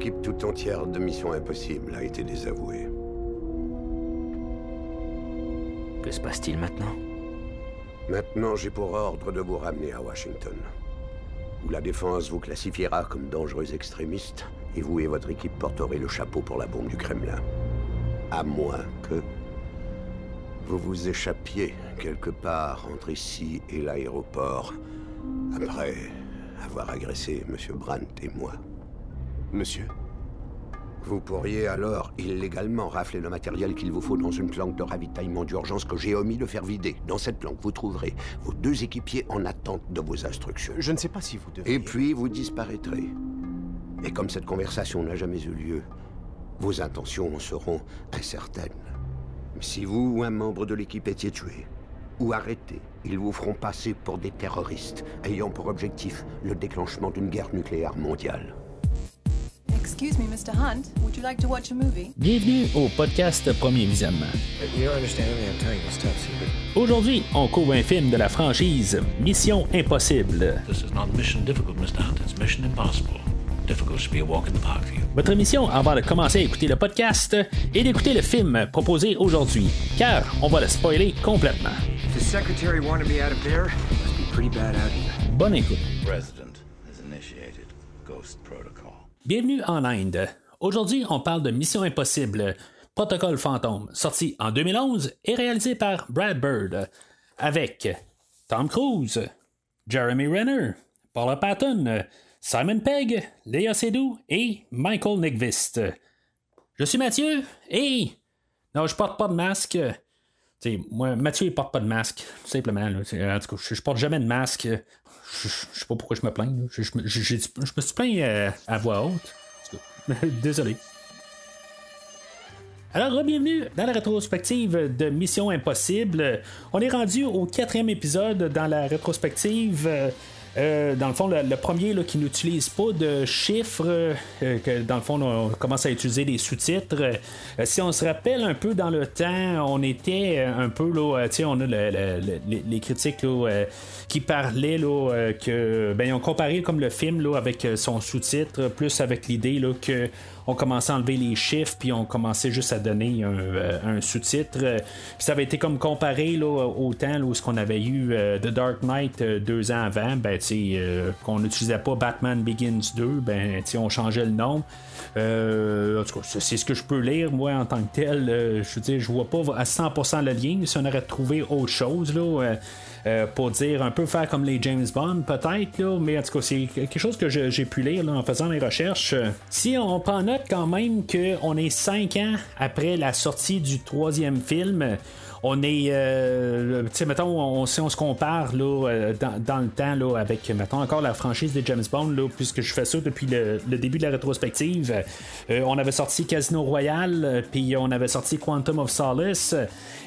L'équipe tout entière de Mission Impossible a été désavouée. Que se passe-t-il maintenant? Maintenant, j'ai pour ordre de vous ramener à Washington, où la défense vous classifiera comme dangereux extrémiste, et vous et votre équipe porterez le chapeau pour la bombe du Kremlin. À moins que vous vous échappiez quelque part entre ici et l'aéroport, après avoir agressé M. Brandt et moi. Monsieur Vous pourriez alors illégalement rafler le matériel qu'il vous faut dans une planque de ravitaillement d'urgence que j'ai omis de faire vider. Dans cette planque, vous trouverez vos deux équipiers en attente de vos instructions. Je ne sais pas si vous devez... Et puis vous disparaîtrez. Et comme cette conversation n'a jamais eu lieu, vos intentions seront incertaines. Si vous ou un membre de l'équipe étiez tué ou arrêté, ils vous feront passer pour des terroristes, ayant pour objectif le déclenchement d'une guerre nucléaire mondiale. Excuse me, Mr. Hunt. Would you like to watch a movie? Bienvenue au podcast Premier Visionnement. You don't understand everything I'm telling you is top secret. Aujourd'hui, on couvre un film de la franchise Mission Impossible. This is not mission difficult, Mr. Hunt. It's mission impossible. Difficult should be a walk in the park for you. Votre mission avant de commencer à écouter le podcast est d'écouter le film proposé aujourd'hui, car on va le spoiler complètement. If the secretary wanted me out of there, it must be pretty bad out here. Bonne écoute. President Bienvenue en Inde. Aujourd'hui, on parle de Mission Impossible, Protocole Fantôme, sorti en 2011 et réalisé par Brad Bird, avec Tom Cruise, Jeremy Renner, Paula Patton, Simon Pegg, Léa Seydoux et Michael Nickvist. Je suis Mathieu et. Non, je porte pas de masque. T'sais, moi, Mathieu, il porte pas de masque, tout simplement. En tout je, je porte jamais de masque. Je, je sais pas pourquoi je me plains. Je, me- suis plaint euh, à voix haute. Désolé. Alors, bienvenue dans la rétrospective de Mission Impossible. On est rendu au quatrième épisode dans la rétrospective. euh, euh, dans le fond, le, premier là, qui n'utilise pas de chiffres, euh, que dans le fond, on commence à utiliser des sous-titres. Euh, si on se rappelle un peu dans le temps, on était un peu là, on a le- le- le- les, critiques qui parlaient là, que, ben, ont comparé comme le film là, avec son sous-titre, plus avec l'idée que on commençait à enlever les chiffres, puis on commençait juste à donner un, euh, sous-titre. Puis ça avait été comme comparé là, au temps où ce qu'on avait eu euh, The Dark Knight euh, deux ans avant, ben, qu'on n'utilisait pas Batman Begins 2, ben, on changeait le nom. En tout cas, c'est ce que je peux lire, moi, en tant que tel. Je veux dire, je vois pas à 100% le lien, si on aurait trouvé autre chose, là. Euh, pour dire un peu faire comme les James Bond peut-être mais en tout cas c'est quelque chose que j'ai pu lire en faisant mes recherches. Si on prend note quand même qu'on est 5 ans après la sortie du troisième film on est, euh, tu mettons, on, si on se compare euh, dans, le temps là, avec, mettons, encore la franchise des James Bond, là, puisque je fais ça depuis le, début de la rétrospective, euh, on avait sorti Casino Royale, puis on avait sorti Quantum of Solace,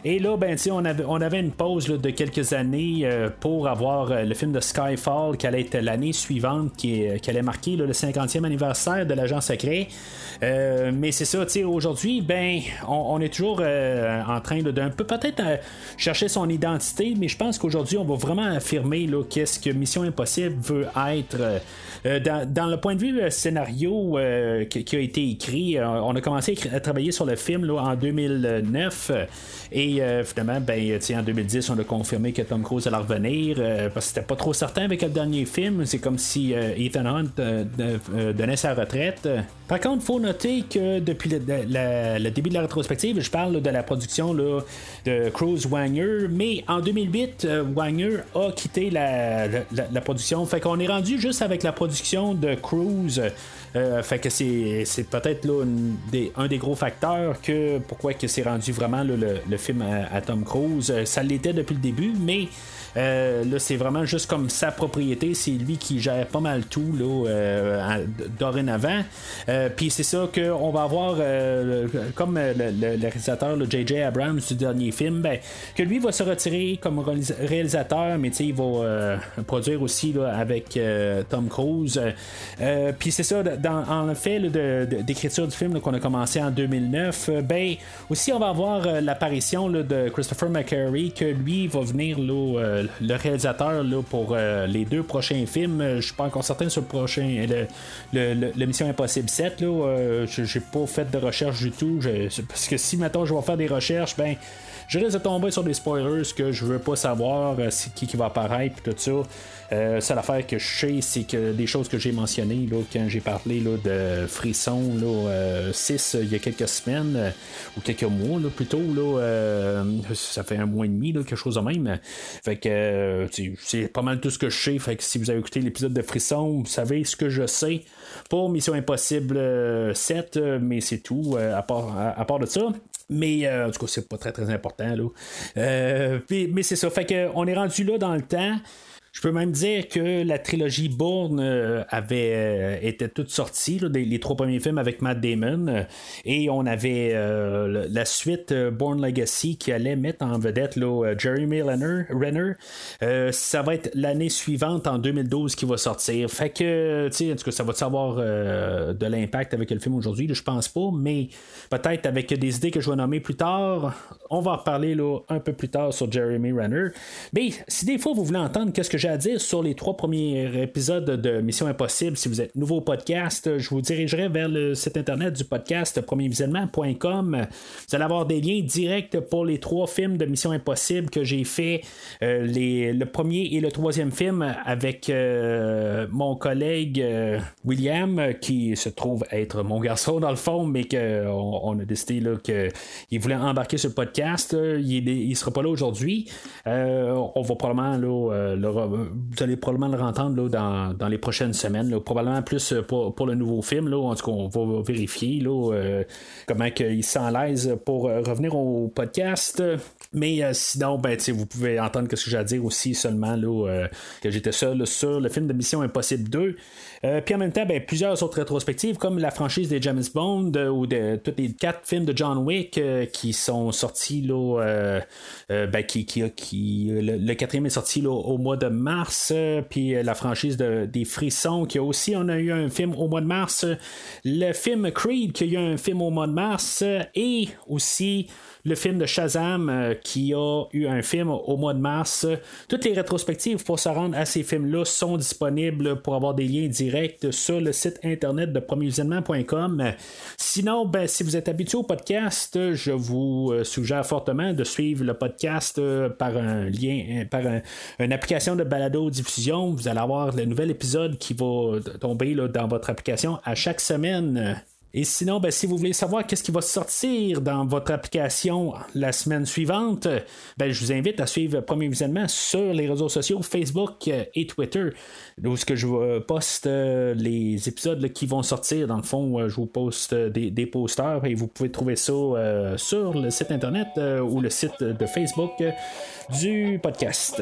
et là, ben, tu on avait, on avait une pause là, de quelques années pour avoir le film de Skyfall, qui allait être l'année suivante, qui, qui allait marquer le 50e anniversaire de l'agent secret. Mais c'est ça, tu aujourd'hui, ben, on, est toujours en train d'un peu peut-être chercher son identité, mais je pense qu'aujourd'hui, on va vraiment affirmer qu'est-ce que Mission Impossible veut être. euh, euh, dans, le point de vue euh, scénario qui, qui a été écrit, on a commencé à, travailler sur le film là, en 2009 euh, et euh, finalement, ben, sais, en 2010, on a confirmé que Tom Cruise allait revenir euh, parce que c'était pas trop certain avec le dernier film. C'est comme si euh, Ethan Hunt euh, euh, donnait sa retraite. Par contre, faut noter que depuis le, début de la rétrospective, je parle de la production là, de Cruise Wanger, mais en 2008, euh, Wanger a quitté la- la production. Fait qu'on est rendu juste avec la production de Cruise. Euh, fait que c'est, peut-être là, un des gros facteurs que pourquoi que c'est rendu vraiment le, film à, à Tom Cruise. Euh, Ça l'était depuis le début, mais euh, là c'est vraiment juste comme sa propriété, c'est lui qui gère pas mal tout là, euh, dorénavant. Euh, Puis c'est ça qu'on va avoir comme le, le- le réalisateur J.J. Abrams du dernier film ben, que lui va se retirer comme réalisateur, mais il va produire aussi là, avec Tom Cruise. Puis c'est ça, dans, en fait d'écriture du film qu'on a commencé en 2009, ben, aussi on va avoir l'apparition de Christopher McCary, que lui va venir là, le réalisateur là, pour les deux prochains films. Je suis pas encore certain sur le prochain, le, Mission Impossible 7. Là, j'ai pas fait de recherche du tout. parce que si maintenant je vais faire des recherches, ben je risque de tomber sur des spoilers que je veux pas savoir euh, qui, qui va apparaître tout ça. Euh, seule affaire que je sais, c'est que des choses que j'ai mentionnées là, quand j'ai parlé là, de Frisson là, 6 euh, il y a quelques semaines euh, ou quelques mois là, plutôt, là, ça fait un mois et demi, quelque chose de même. Fait que c'est pas mal tout ce que je sais. Fait que si vous avez écouté l'épisode de Frisson, vous savez ce que je sais pour Mission Impossible 7, mais c'est tout à part, à, part de ça. Mais en tout cas, c'est pas très très important. Là. mais c'est ça. Fait que on est rendu là dans le temps. Je peux même dire que la trilogie Bourne euh, avait euh, été toute sortie, les, trois premiers films avec Matt Damon, euh, et on avait la suite Bourne Legacy qui allait mettre en vedette Jeremy Renner. ça va être l'année suivante, en 2012, qui va sortir. Fait que, tu sais, en tout cas, ça va avoir de l'impact avec le film aujourd'hui, je pense pas, mais peut-être avec des idées que je vais nommer plus tard. On va en reparler un peu plus tard sur Jeremy Renner. Mais si des fois vous voulez entendre qu'est-ce que à dire sur les trois premiers épisodes de Mission Impossible. Si vous êtes nouveau au podcast, je vous dirigerai vers le site internet du podcast premiervisionnement.com. Vous allez avoir des liens directs pour les trois films de Mission Impossible que j'ai fait, euh, le premier et le troisième film avec euh, mon collègue euh, William, qui se trouve être mon garçon dans le fond, mais qu'on on a décidé qu'il voulait embarquer sur le podcast. Il ne sera pas là aujourd'hui. on va probablement là, le, vous allez probablement le entendre dans, les prochaines semaines. probablement plus euh, pour, le nouveau film. Là, en tout cas, on va vérifier là, euh, comment il s'en l'aise pour euh, revenir au podcast. Mais sinon, ben, vous pouvez entendre ce que j'ai à dire aussi seulement là, que j'étais seul sur le film de Mission Impossible 2. Euh, puis en même temps, ben, plusieurs autres rétrospectives, comme la franchise des James Bond euh, ou de tous les quatre films de John Wick euh, qui sont sortis là, ben, qui, qui, le, quatrième est sorti au mois de mars, puis la franchise de, des Frissons qui a aussi, on a eu un film au mois de mars, le film Creed qui a eu un film au mois de mars, et aussi le film de Shazam euh, qui a eu un film au mois de mars. Toutes les rétrospectives pour se rendre à ces films-là sont disponibles pour avoir des liens directs sur le site internet de premiervisionnement.com. Sinon, ben, si vous êtes habitué au podcast, je vous euh, suggère fortement de suivre le podcast euh, par un lien, par une application de balado diffusion. Vous allez avoir le nouvel épisode qui va tomber dans votre application à chaque semaine. Et sinon, ben, si vous voulez savoir qu'est-ce qui va sortir dans votre application la semaine suivante, ben, je vous invite à suivre Premier Visionnement sur les réseaux sociaux Facebook et Twitter, où ce que je poste euh, les épisodes qui vont sortir. Dans le fond, euh, je vous poste des, des posters et vous pouvez trouver ça euh, sur le site internet ou le site de Facebook du podcast.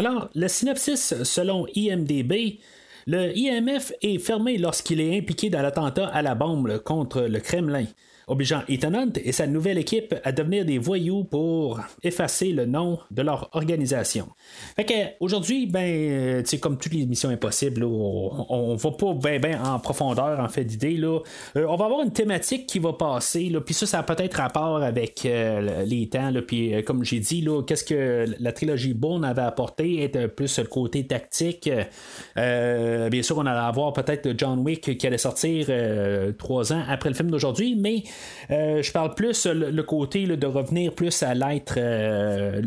Alors, le synopsis selon IMDB, le IMF est fermé lorsqu'il est impliqué dans l'attentat à la bombe contre le Kremlin obligeant Ethan et sa nouvelle équipe à devenir des voyous pour effacer le nom de leur organisation. Fait aujourd'hui, ben, c'est comme toutes les missions impossibles, on, on, va pas bien ben en profondeur en fait d'idées. Là. Euh, on va avoir une thématique qui va passer, puis ça, ça a peut-être rapport avec euh, les temps, puis euh, comme j'ai dit, là, qu'est-ce que la trilogie Bourne avait apporté, est plus le côté tactique. bien sûr, on allait avoir peut-être John Wick qui allait sortir trois ans après le film d'aujourd'hui, mais euh, je parle plus le, côté de revenir plus à l'être euh,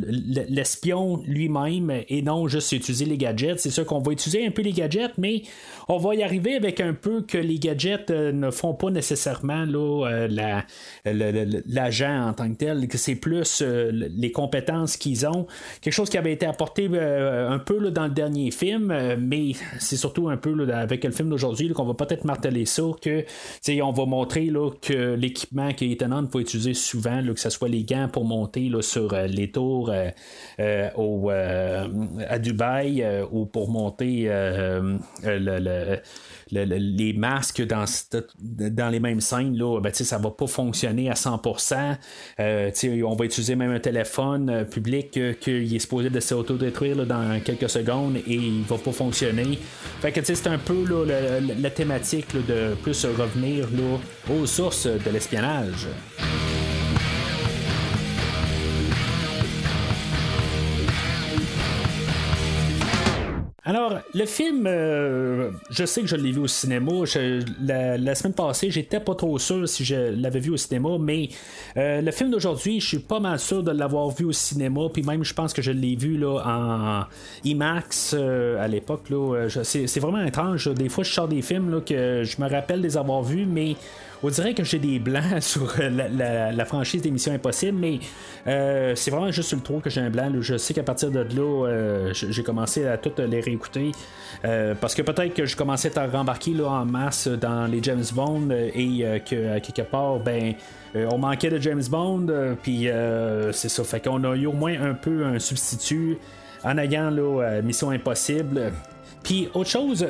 l'espion lui-même et non juste utiliser les gadgets. C'est sûr qu'on va utiliser un peu les gadgets, mais on va y arriver avec un peu que les gadgets euh, ne font pas nécessairement l'agent en tant que tel, que c'est plus les compétences qu'ils ont. Quelque chose qui avait été apporté un peu dans le dernier film, mais c'est surtout un peu avec le film d'aujourd'hui qu'on va peut-être marteler ça, que on va montrer que les l'équipement que Ethan Hunt va utiliser souvent, que ce soit les gants pour monter sur les tours au, à Dubaï ou pour monter le les masques dans, dans les mêmes scènes, là, ben, ça va pas fonctionner à 100%. Euh, on va utiliser même un téléphone euh, public euh, qui est supposé de s'autodétruire dans quelques secondes et il va pas fonctionner. Fait que c'est un peu la, thématique de plus revenir aux sources de l'espionnage. Alors, le film, euh, je sais que je l'ai vu au cinéma. la, semaine passée, j'étais pas trop sûr si je l'avais vu au cinéma, mais euh, le film d'aujourd'hui, je suis pas mal sûr de l'avoir vu au cinéma. Puis même, je pense que je l'ai vu là, en IMAX euh, à l'époque. c'est, vraiment étrange. Des fois, je sors des films que je me rappelle les avoir vus, mais on dirait que j'ai des blancs sur la, franchise d'émission Impossible, mais euh, c'est vraiment juste sur le trou que j'ai un blanc. Je sais qu'à partir de là, euh, j'ai commencé à toutes les réécouter. Euh, parce que peut-être que je commençais à rembarquer là, en masse dans les James Bond et que quelque part, ben. on manquait de James Bond, puis c'est ça. Fait qu'on a eu au moins un peu un substitut en ayant là, Mission Impossible. Puis autre chose,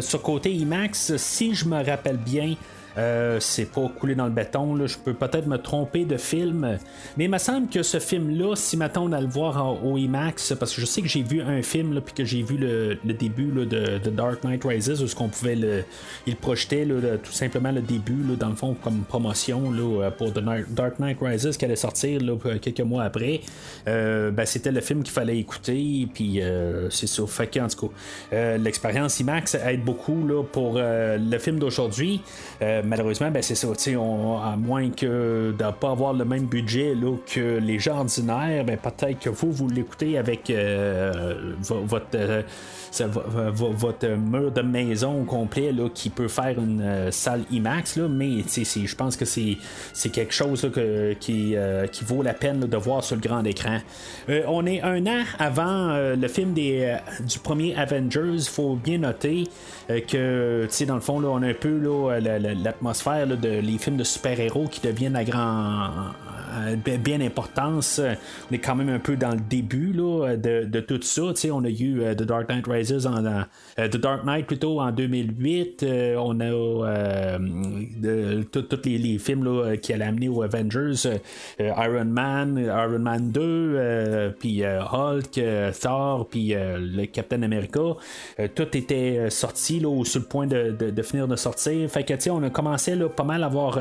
sur côté IMAX, si je me rappelle bien, euh, c'est pas coulé dans le béton. Là. Je peux peut-être me tromper de film. Mais il me semble que ce film-là, si maintenant on a le voir au IMAX, parce que je sais que j'ai vu un film, puis que j'ai vu le, début de, Dark Knight Rises, où ce qu'on pouvait le. Il projetait tout simplement le début, dans le fond, comme promotion pour The Dark Knight Rises qui allait sortir quelques mois après. Euh, ben, c'était le film qu'il fallait écouter, puis euh, c'est ça. Fait en tout cas, l'expérience IMAX aide beaucoup là, pour le film d'aujourd'hui malheureusement, ben c'est ça. à moins que de ne pas avoir le même budget là, que les gens ordinaires, ben, peut-être que vous, vous l'écoutez avec euh, votre. Euh, votre mur de maison au complet là, qui peut faire une euh, salle IMAX, là, mais je pense que c'est, quelque chose qui, qui vaut la peine de voir sur le grand écran. on est un an avant le film des, du premier Avengers. Il faut bien noter que dans le fond, là, on a un peu là, l'atmosphère de les films de super-héros qui deviennent à grand bien importance. On est quand même un peu dans le début là, de, de, tout ça. on a eu euh, The Dark Knight Rises en, euh, The Dark Knight plutôt en 2008. Euh, on a tous les, films là, qui allaient amener aux Avengers. Iron Man, Iron Man 2, puis Hulk, Thor, puis le Captain America. tout était sorti là, sur le point de, de, finir de sortir. Fait que on a commencé là, pas mal à avoir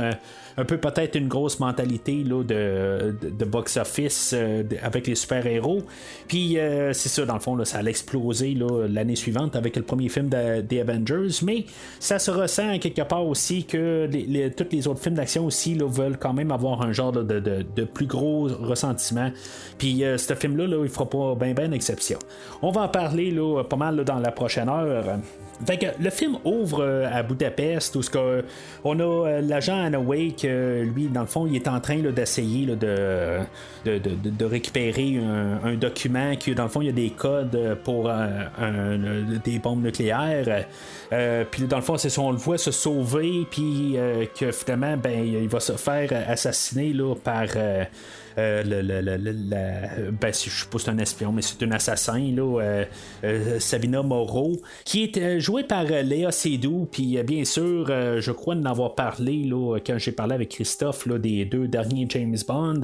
un peu peut-être une grosse mentalité là, de, de, box-office euh, avec les super-héros. Puis euh, c'est ça, dans le fond, là, ça allait exploser l'année suivante avec le premier film des Avengers. Mais ça se ressent quelque part aussi que les, tous les autres films d'action aussi veulent quand même avoir un genre de, de plus gros ressentiment. Puis euh, ce film-là, là, il fera pas bien ben exception. On va en parler pas mal dans la prochaine heure. Fait que le film ouvre euh, à Budapest où que, on a euh, l'agent Anna Wake, lui, dans le fond, il est en train d'essayer de, récupérer un, document qui, dans le fond, il y a des codes pour des bombes nucléaires. puis dans le fond, c'est on le voit se sauver, puis que finalement, ben, il va se faire assassiner là, par euh, le, ben, je sais pas c'est un espion, mais c'est un assassin, là, euh, euh, Sabina Moreau, qui est joué par Léa Seydoux, puis bien sûr, je crois en avoir parlé là, quand j'ai parlé avec Christophe là, des deux derniers James Bond,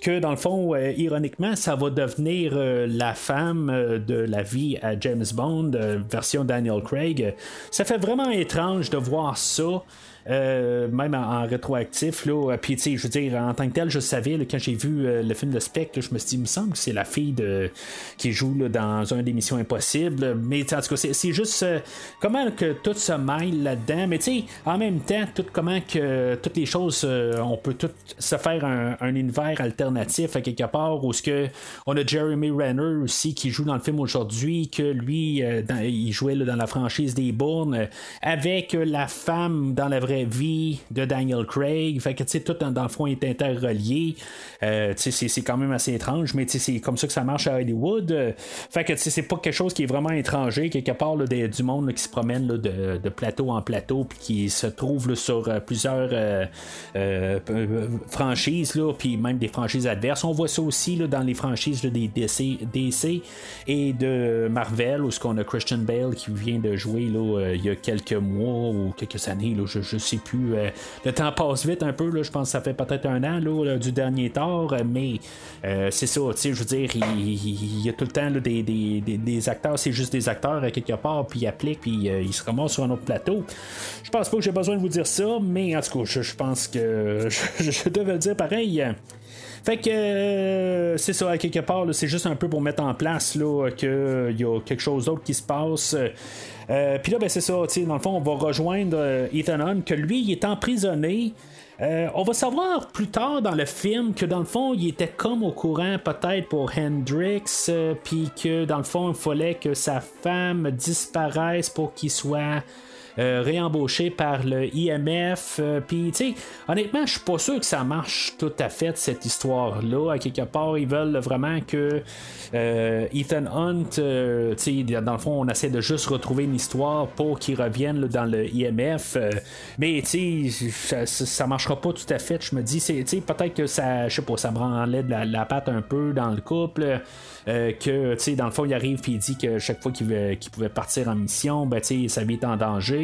que dans le fond, ironiquement, ça va devenir la femme de la vie à James Bond, version Daniel Craig. Ça fait vraiment étrange de voir ça. Euh, même en, rétroactif. Là. Puis, tu sais, je veux dire, en tant que tel, je savais, quand j'ai vu euh, le film de Spectre, je me suis dit, il me semble que c'est la fille de, qui joue dans un des Missions Impossibles. Mais, en tout cas, c'est, juste euh, comment que tout se mêle là-dedans. Mais, tu sais, en même temps, tout, comment que toutes les choses, on peut tout se faire un, univers alternatif à quelque part où ce que on a Jeremy Renner aussi qui joue dans le film aujourd'hui, que lui, il jouait dans la franchise des Bournes avec la femme dans la vraie vie de Daniel Craig. Fait que, tu sais, tout dans, le fond est interrelié. Euh, c'est quand même assez étrange, mais c'est comme ça que ça marche à Hollywood. fait que, c'est pas quelque chose qui est vraiment étranger, quelque part là, du monde qui se promène de, plateau en plateau, puis qui se trouve sur plusieurs franchises, puis même des franchises adverses. On voit ça aussi là, dans les franchises des DC, DC et de Marvel, où ce qu'on a Christian Bale qui vient de jouer là, il y a quelques mois ou quelques années, là, sais plus. Euh, le temps passe vite un peu, là, je pense que ça fait peut-être un an là, du dernier mais euh, c'est ça, je veux dire, il, y a tout le temps des, des, des, acteurs, c'est juste des acteurs à quelque part, puis ils appliquent, puis euh, ils se ramassent sur un autre plateau. Je pense pas que j'ai besoin de vous dire ça, mais en tout cas, je, pense que je, devais le dire pareil. Fait que c'est ça, à quelque part, c'est juste un peu pour mettre en place qu'il y a quelque chose d'autre qui se passe. Euh, puis là, ben, c'est ça, dans le fond, on va rejoindre euh, Ethan Hunt, que lui, il est emprisonné. Euh, on va savoir plus tard dans le film que dans le fond, il était comme au courant peut-être pour Hendrix, puis que dans le fond, il fallait que sa femme disparaisse pour qu'il soit euh, réembauché par le IMF. Euh, puis, tu sais, honnêtement, je suis pas sûr que ça marche tout à fait, cette histoire-là. À quelque part, ils veulent vraiment que euh, Ethan Hunt, tu sais, dans le fond, on essaie de juste retrouver une histoire pour qu'il revienne dans le IMF. mais, tu sais, ça, marchera pas tout à fait. Je me dis, tu sais, peut-être que ça, je sais pas, ça branlait de la, la patte un peu dans le couple. Euh, que, tu sais, dans le fond, il arrive et il dit que chaque fois qu'il, pouvait partir en mission, ben, tu sais, sa vie est en danger.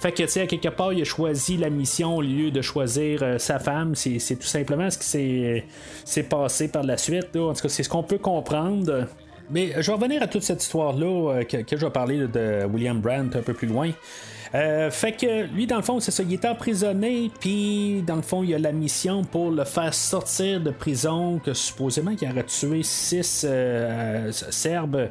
Fait que, tu sais, à quelque part, il a choisi la mission au lieu de choisir euh, sa femme. C'est, tout simplement ce qui s'est, passé par la suite. En tout cas, c'est ce qu'on peut comprendre. Mais je vais revenir à toute cette histoire-là euh, que, je vais parler de William Brandt un peu plus loin. Euh, fait que lui, dans le fond, c'est ça, il est emprisonné, puis dans le fond, il a la mission pour le faire sortir de prison, que supposément il aurait tué six euh, Serbes.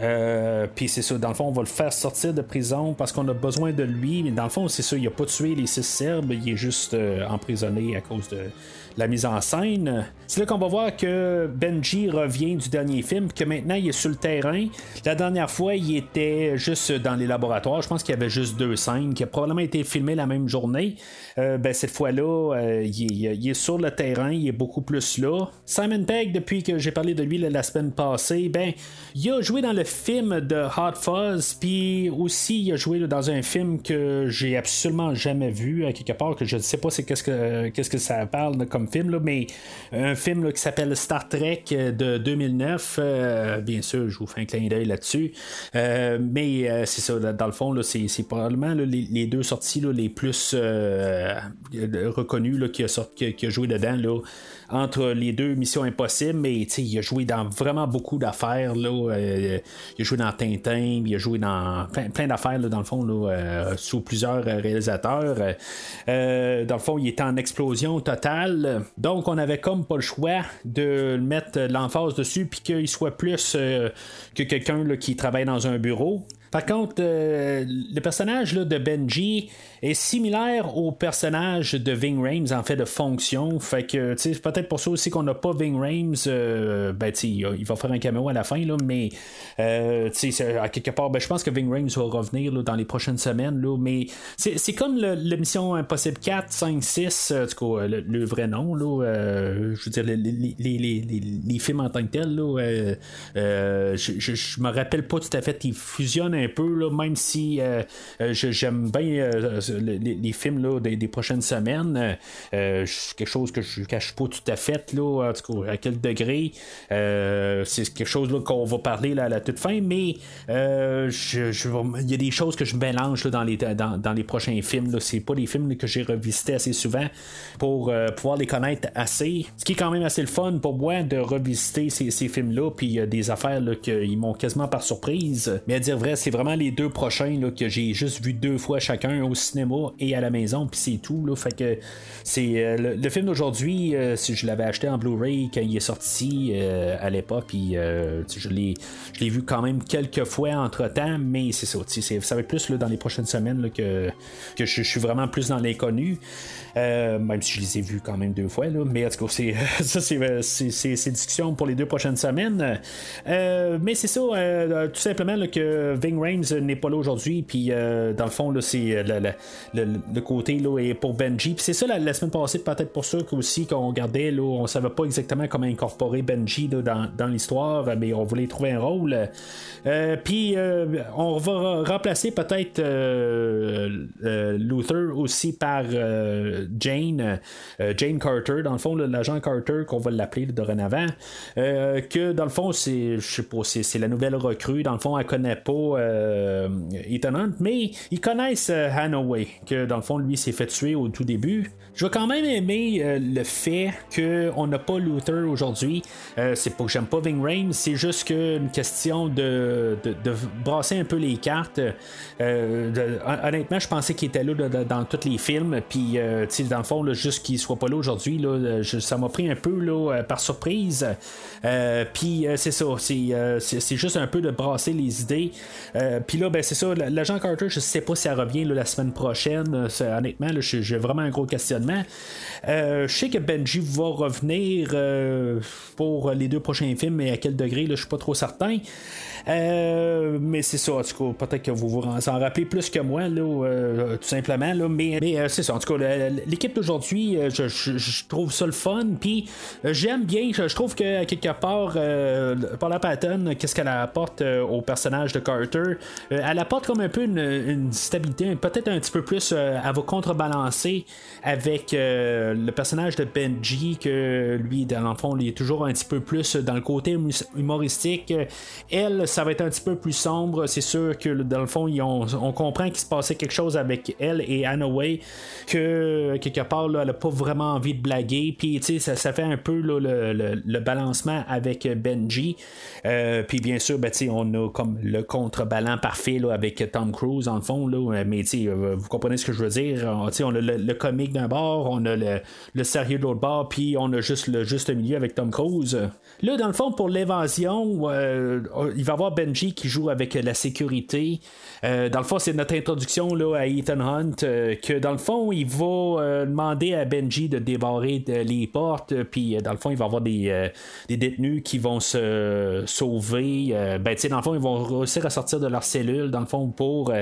Euh, puis c'est ça, dans le fond, on va le faire sortir de prison parce qu'on a besoin de lui. Mais dans le fond, c'est ça, il a pas tué les six Serbes, il est juste emprisonné à cause de, la mise en scène. C'est là qu'on va voir que Benji revient du dernier film, que maintenant il est sur le terrain. La dernière fois, il était juste dans les laboratoires. Je pense qu'il y avait juste deux scènes qui a probablement été filmées la même journée. Euh, ben, cette fois-là, euh, il, est sur le terrain, il est beaucoup plus là. Simon Pegg, depuis que j'ai parlé de lui la semaine passée, ben, il a joué dans le film de Hot Fuzz, puis aussi il a joué dans un film que j'ai absolument jamais vu, à quelque part, que je ne sais pas qu'est-ce que, qu'est-ce que ça parle comme film, mais un film qui s'appelle Star Trek euh, de 2009. Euh, bien sûr, je vous fais un clin d'œil là-dessus. Euh, mais c'est ça, dans le fond, c'est, probablement les, deux sorties les plus reconnues qui, a qui, a joué dedans. Entre les deux Missions Impossibles, mais il a joué dans vraiment beaucoup d'affaires. Euh, il a joué dans Tintin, il a joué dans plein, d'affaires, dans le fond, là, euh, sous plusieurs réalisateurs. Euh, dans le fond, il était en explosion totale. Donc, on avait comme pas le choix de mettre l'emphase dessus, puis qu'il soit plus que quelqu'un qui travaille dans un bureau. Par contre, le personnage de Benji, est similaire au personnage de Ving Rames en fait de fonction. Fait que c'est peut-être pour ça aussi qu'on n'a pas Ving Rames. Euh, ben, il va faire un caméo à la fin, là, mais euh, à quelque part, ben, je pense que Ving Rames va revenir là, dans les prochaines semaines. Là, mais c'est comme l'émission Impossible 4, 5, 6, en tout cas, le, vrai nom. Là, euh, je veux dire, les, les, les, les, films en tant que tels. Là, euh, je, je, me rappelle pas tout à fait. Ils fusionnent peu, là, même si j'aime bien les, films là, des, prochaines semaines, euh, euh, quelque chose que je cache pas tout à fait, là, à quel degré. Euh, c'est quelque chose qu'on va parler là, à la toute fin, mais il y a des choses que je mélange dans, les, dans, les prochains films. C'est pas des films que j'ai revisités assez souvent pour pouvoir les connaître assez. Ce qui est quand même assez le fun pour moi de revisiter ces, films-là, puis il y a des affaires qui m'ont quasiment par surprise. Mais à dire vrai, c'est vraiment les deux prochains là, que j'ai juste vu deux fois chacun au cinéma et à la maison, puis c'est tout. Là, fait que c'est euh, le, film d'aujourd'hui, euh, si je l'avais acheté en Blu-ray quand il est sorti euh, à l'époque, puis je l'ai vu quand même quelques fois entre temps, mais c'est ça. Ça va être plus là, dans les prochaines semaines que, que je, suis vraiment plus dans l'inconnu. même si je les ai vus quand même deux fois, là. mais en tout cas, c'est, ça, c'est, discussion pour les deux prochaines semaines. mais c'est ça, tout simplement que Ving Ving Rhames n'est pas là aujourd'hui, puis dans le fond, c'est le, côté là, est pour Benji. Puis c'est ça la, semaine passée, peut-être pour ceux aussi qu'on regardait, là, on savait pas exactement comment incorporer Benji dans, dans l'histoire, mais on voulait trouver un rôle. puis on va remplacer peut-être Luther aussi par Jane, Jane Carter, dans le fond, l'agent Carter qu'on va l'appeler dorénavant. que dans le fond, c'est, je sais pas, c'est, la nouvelle recrue. Dans le fond, elle connaît pas euh, Ethan mais ils connaissent euh, Hanaway, que dans le fond, lui s'est fait tuer au tout début. Je vais quand même aimer euh, le fait qu'on n'a pas Luther aujourd'hui. Euh, c'est pas que j'aime pas Ving Rhames, c'est juste que une question de, de, brasser un peu les cartes. honnêtement, je pensais qu'il était là dans tous les films, puis dans le fond, juste qu'il soit pas là aujourd'hui, ça m'a pris un peu par surprise. puis c'est ça, c'est juste un peu de brasser les idées. puis là, ben, c'est ça, l'agent Carter, je sais pas si elle revient la semaine prochaine. honnêtement, j'ai vraiment un gros questionnement. Euh, je sais que Benji va revenir euh, pour les deux prochains films, mais à quel degré, je suis pas trop certain. Euh, mais c'est ça, en tout cas, peut-être que vous vous en rappelez plus que moi, euh, tout simplement. Là, mais, mais euh, c'est ça, en tout cas, l'équipe d'aujourd'hui, je, trouve ça le fun. Puis j'aime bien, je, trouve que quelque part, Paula Patton, qu'est-ce qu'elle apporte au personnage de Carter? Elle apporte comme un peu une, stabilité, peut-être un petit peu plus, elle va contrebalancer avec le personnage de Benji, que lui, dans le fond, il est toujours un petit peu plus dans le côté humoristique. Elle, ça va être un petit peu plus sombre. C'est sûr que dans le fond, on, comprend qu'il se passait quelque chose avec elle et Way que quelque part, là, elle n'a pas vraiment envie de blaguer. Puis, tu sais, ça, fait un peu le, balancement avec Benji. Euh, puis, bien sûr, ben, on a comme le contrebalan parfait avec Tom Cruise, en le fond. Là, mais, euh, vous comprenez ce que je veux dire. On, on a le, comique d'un bord, on a le, sérieux de l'autre bord, puis on a juste le juste milieu avec Tom Cruise. Là, dans le fond, pour l'évasion, euh, il va y avoir Benji qui joue avec la sécurité. Euh, dans le fond, c'est notre introduction là, à Ethan Hunt, euh, que dans le fond, il va euh, demander à Benji de débarrer les portes, puis dans le fond, il va avoir des, détenus qui vont se sauver. ben, dans le fond, ils vont réussir à sortir de leur cellule, dans le fond, pour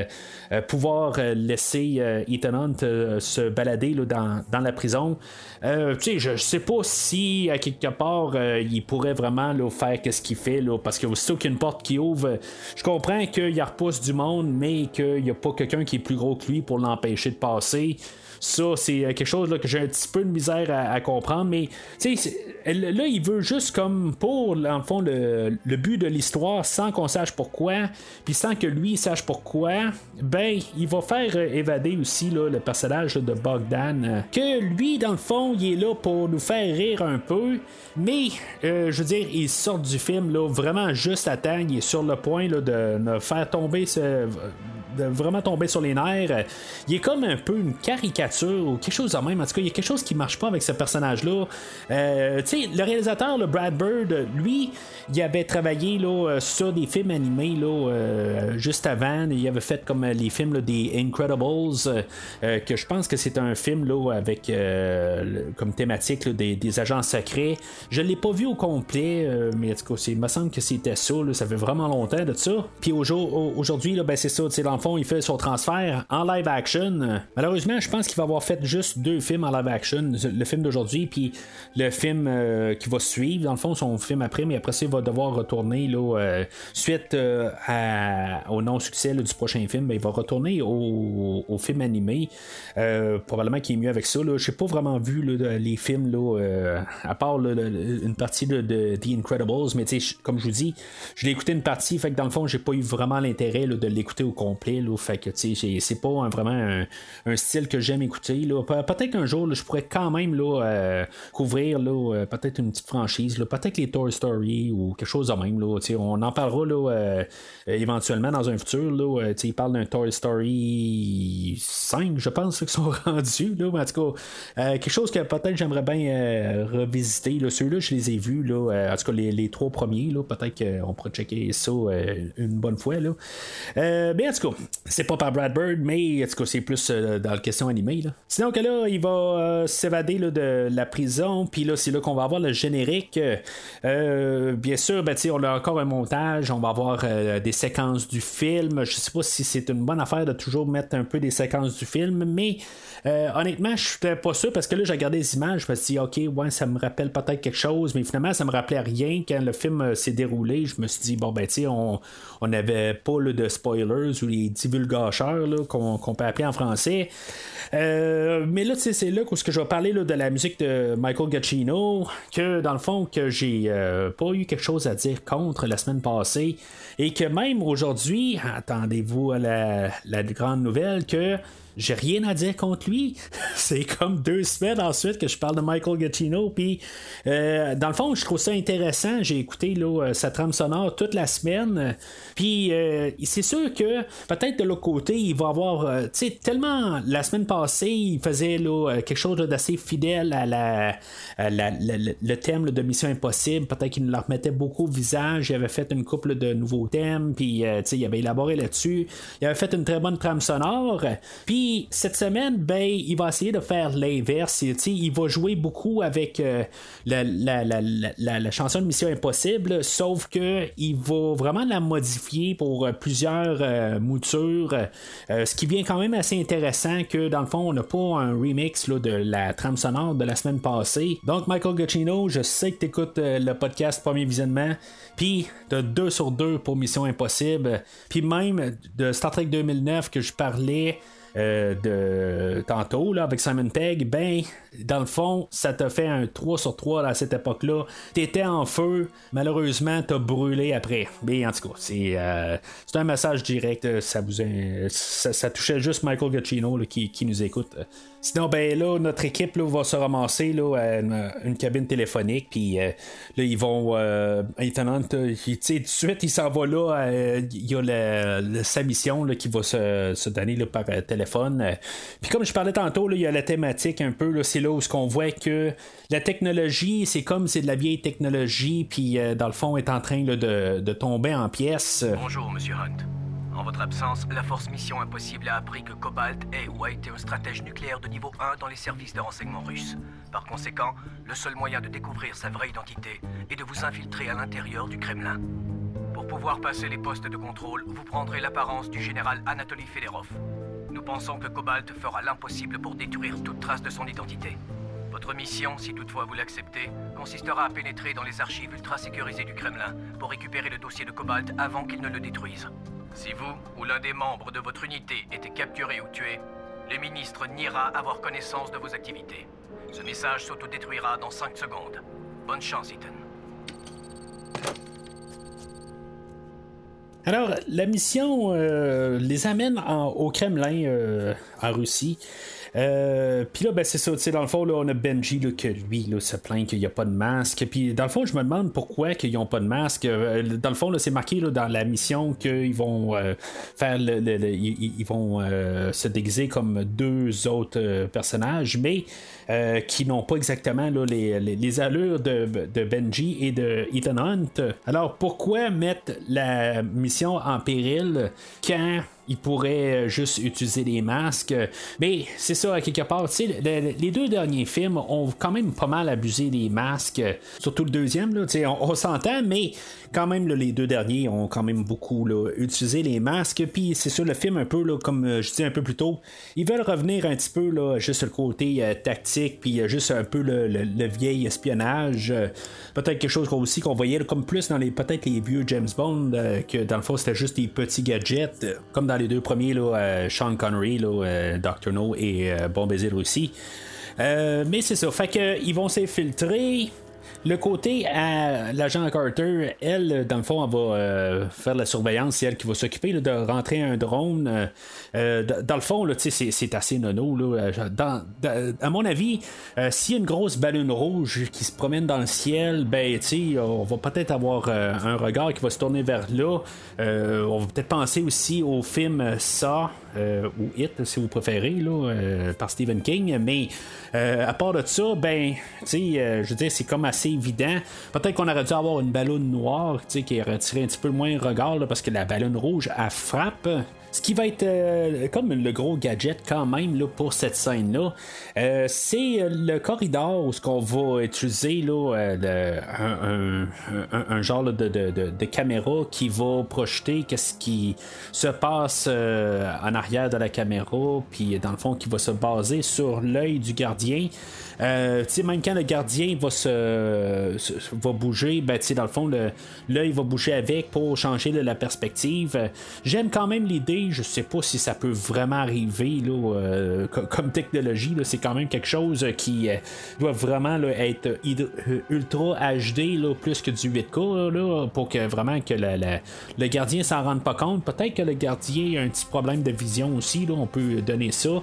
pouvoir laisser Ethan Hunt se balader dans, dans, la prison. tu sais, je, sais pas si à quelque part, il pourrait vraiment là, faire ce qu'il fait, là, parce que aussitôt qu'il y a une porte qui ouvre, je comprends qu'il repousse du monde, mais qu'il n'y a pas quelqu'un qui est plus gros que lui pour l'empêcher de passer. Ça, c'est quelque chose là, que j'ai un petit peu de misère à, comprendre, mais là, il veut juste comme pour, en fond, le, but de l'histoire sans qu'on sache pourquoi, puis sans que lui sache pourquoi, ben, il va faire évader aussi là, le personnage de Bogdan. Que lui, dans le fond, il est là pour nous faire rire un peu, mais euh, je veux dire, il sort du film là, vraiment juste à temps, il est sur le point là, de me faire tomber ce vraiment tomber sur les nerfs. Il est comme un peu une caricature ou quelque chose de même. En tout cas, il y a quelque chose qui marche pas avec ce personnage-là. Euh, tu sais, le réalisateur, le Brad Bird, lui, il avait travaillé là, sur des films animés là, euh, juste avant. Il avait fait comme les films des Incredibles, euh, que je pense que c'est un film là, avec comme thématique des, agents secrets. Je l'ai pas vu au complet, mais en tout cas, il me semble que c'était ça. ça fait vraiment longtemps de ça. Puis aujourd'hui, ben, c'est ça. Dans fond, il fait son transfert en live action. Malheureusement, je pense qu'il va avoir fait juste deux films en live action. Le film d'aujourd'hui, puis le film euh, qui va suivre. Dans le fond, son film après, mais après ça, il va devoir retourner là, euh, suite euh, au non-succès du prochain film. Ben, il va retourner au, film animé. probablement qu'il est mieux avec ça. Je n'ai pas vraiment vu les films, là, à part une partie de, The Incredibles, mais comme je vous dis, je l'ai écouté une partie, fait que dans le fond, j'ai pas eu vraiment l'intérêt de l'écouter au complet fait que c'est pas vraiment un, style que j'aime écouter. Peut-être qu'un jour, je pourrais quand même là, euh, couvrir euh, peut-être une petite franchise, peut-être les Toy Story ou quelque chose de même. Là, on en parlera là, euh, éventuellement dans un futur. Là, il parle d'un Toy Story 5, je pense, qu'ils sont rendus. Là, en tout cas, quelque chose que peut-être j'aimerais bien revisiter. Ceux-là, je les ai vus. Là, en tout cas, les, trois premiers, peut-être qu'on pourrait checker ça une bonne fois. Là. mais en tout cas, c'est pas par Brad Bird, mais en tout cas, c'est plus euh, dans la question animée. Là. Sinon que là, il va euh, s'évader là, de la prison, puis là, c'est là qu'on va avoir le générique. Euh, bien sûr, ben, on a encore un montage, on va avoir des séquences du film. Je sais pas si c'est une bonne affaire de toujours mettre un peu des séquences du film, mais honnêtement, je suis pas sûr parce que là, j'ai regardé les images, je me suis dit, ok, ouais, ça me rappelle peut-être quelque chose, mais finalement, ça me rappelait rien quand le film s'est déroulé. Je me suis dit, bon, ben, tu on n'avait pas de spoilers ou les divulgateurs qu'on peut appeler en français. Euh, mais là, c'est là où je vais parler de la musique de Michael Giacchino, que dans le fond, que j'ai euh, pas eu quelque chose à dire contre la semaine passée, et que même aujourd'hui, attendez-vous à la grande nouvelle que j'ai rien à dire contre lui. c'est comme deux semaines ensuite que je parle de Michael Giacchino. Puis, euh, dans le fond, je trouve ça intéressant. J'ai écouté euh, sa trame sonore toute la semaine. Puis, euh, c'est sûr que peut-être de l'autre côté, il va avoir. tu sais, tellement la semaine passée, il faisait quelque chose d'assez fidèle à, la, le thème de Mission Impossible. Peut-être qu'il nous la remettait beaucoup au visage. Il avait fait une couple de nouveaux thèmes. Puis, tu sais, il avait élaboré là-dessus. Il avait fait une très bonne trame sonore. Puis, cette semaine, ben, il va essayer de faire l'inverse. Il va jouer beaucoup avec euh, la, chanson de Mission Impossible, sauf que il va vraiment la modifier pour euh, plusieurs euh, moutures. ce qui vient quand même assez intéressant que dans le fond, on n'a pas un remix de la trame sonore de la semaine passée. Donc, Michael Giacchino, je sais que tu écoutes le podcast Premier Visionnement. Puis de 2 sur 2 pour Mission Impossible. Puis même de Star Trek 2009 que je parlais, de tantôt là, avec Simon Pegg, ben, dans le fond, ça t'a fait un 3 sur 3 à cette époque-là. T'étais en feu, malheureusement, t'as brûlé après. Mais en tout cas, c'est, euh, c'est un message direct. Ça, vous ça, touchait juste Michael Giacchino qui, qui, nous écoute. Sinon, ben là, notre équipe là, va se ramasser là, à une, cabine téléphonique, puis euh, là, ils vont. Euh, tout de suite, il s'en va là. Il y a sa mission là, qui va se, se donner là, par téléphone. Puis comme je parlais tantôt, il y a la thématique un peu, là, c'est là où ce qu'on voit que la technologie, c'est comme c'est de la vieille technologie, puis euh, dans le fond, est en train de, de tomber en pièces. Bonjour, monsieur Hunt. En votre absence, la Force Mission Impossible a appris que Cobalt est ou a été un stratège nucléaire de niveau 1 dans les services de renseignement russes. Par conséquent, le seul moyen de découvrir sa vraie identité est de vous infiltrer à l'intérieur du Kremlin. Pour pouvoir passer les postes de contrôle, vous prendrez l'apparence du général Anatoly Federov. Nous pensons que Cobalt fera l'impossible pour détruire toute trace de son identité. Votre mission, si toutefois vous l'acceptez, consistera à pénétrer dans les archives ultra sécurisées du Kremlin pour récupérer le dossier de Cobalt avant qu'il ne le détruise. Si vous ou l'un des membres de votre unité était capturé ou tué, le ministre niera avoir connaissance de vos activités. Ce message s'autodétruira dans 5 secondes. Bonne chance, Ethan. Alors, la mission euh, les amène au Kremlin, euh, en Russie. Euh, puis là, ben, c'est ça, dans le fond, là, on a Benji là, que lui là, se plaint qu'il n'y a pas de masque. Puis dans le fond, je me demande pourquoi qu'ils n'ont pas de masque. Euh, dans le fond, là, c'est marqué là, dans la mission qu'ils vont euh, faire le, ils, vont se déguiser comme deux autres personnages, mais qui n'ont pas exactement les, allures de, Benji et de Ethan Hunt. Alors pourquoi mettre la mission en péril quand il pourrait euh, juste utiliser des masques? Mais c'est ça, quelque part. les deux derniers films ont quand même pas mal abusé des masques. Surtout le deuxième, là, on, on s'entend, mais quand même, les deux derniers ont quand même beaucoup utilisé les masques. Puis c'est sûr, le film, un peu, comme euh, je disais un peu plus tôt, ils veulent revenir un petit peu juste sur le côté euh, tactique, puis juste un peu le, vieil espionnage. peut-être quelque chose aussi qu'on voyait comme plus dans les peut-être les vieux James Bond, que dans le fond, c'était juste des petits gadgets, comme dans les deux premiers, là, euh, Sean Connery, là, euh, Dr. No et euh, Bon Baiser aussi. mais c'est ça, fait qu'ils vont s'infiltrer. Le côté à l'agent Carter, elle, dans le fond, elle va faire la surveillance, c'est elle qui va s'occuper de rentrer un drone. dans le fond, c'est assez nono. À mon avis, s'il y a une grosse ballonne rouge qui se promène dans le ciel, ben, on va peut-être avoir un regard qui va se tourner vers là. on va peut-être penser aussi au film Ça. ou It, si vous préférez, là, par Stephen King. Mais à part de ça, ben, je veux dire, c'est comme assez évident. Peut-être qu'on aurait dû avoir une ballonne noire qui aurait tiré un petit peu moins le regard parce que la ballonne rouge, elle frappe. Ce qui va être euh, comme le gros gadget quand même là, pour cette scène-là, euh, c'est le corridor où ce qu'on va utiliser là, euh, un, genre de, caméra qui va projeter qu'est-ce qui se passe en arrière de la caméra, puis dans le fond qui va se baser sur l'œil du gardien. Euh, même quand le gardien va se, va bouger, ben, dans le fond, l'œil va bouger avec pour changer la perspective. J'aime quand même l'idée, je sais pas si ça peut vraiment arriver là, euh, comme technologie. C'est quand même quelque chose qui euh, doit vraiment être ultra HD, là, plus que du 8K, pour que vraiment que le gardien s'en rende pas compte. Peut-être que le gardien a un petit problème de vision aussi, là, on peut donner ça.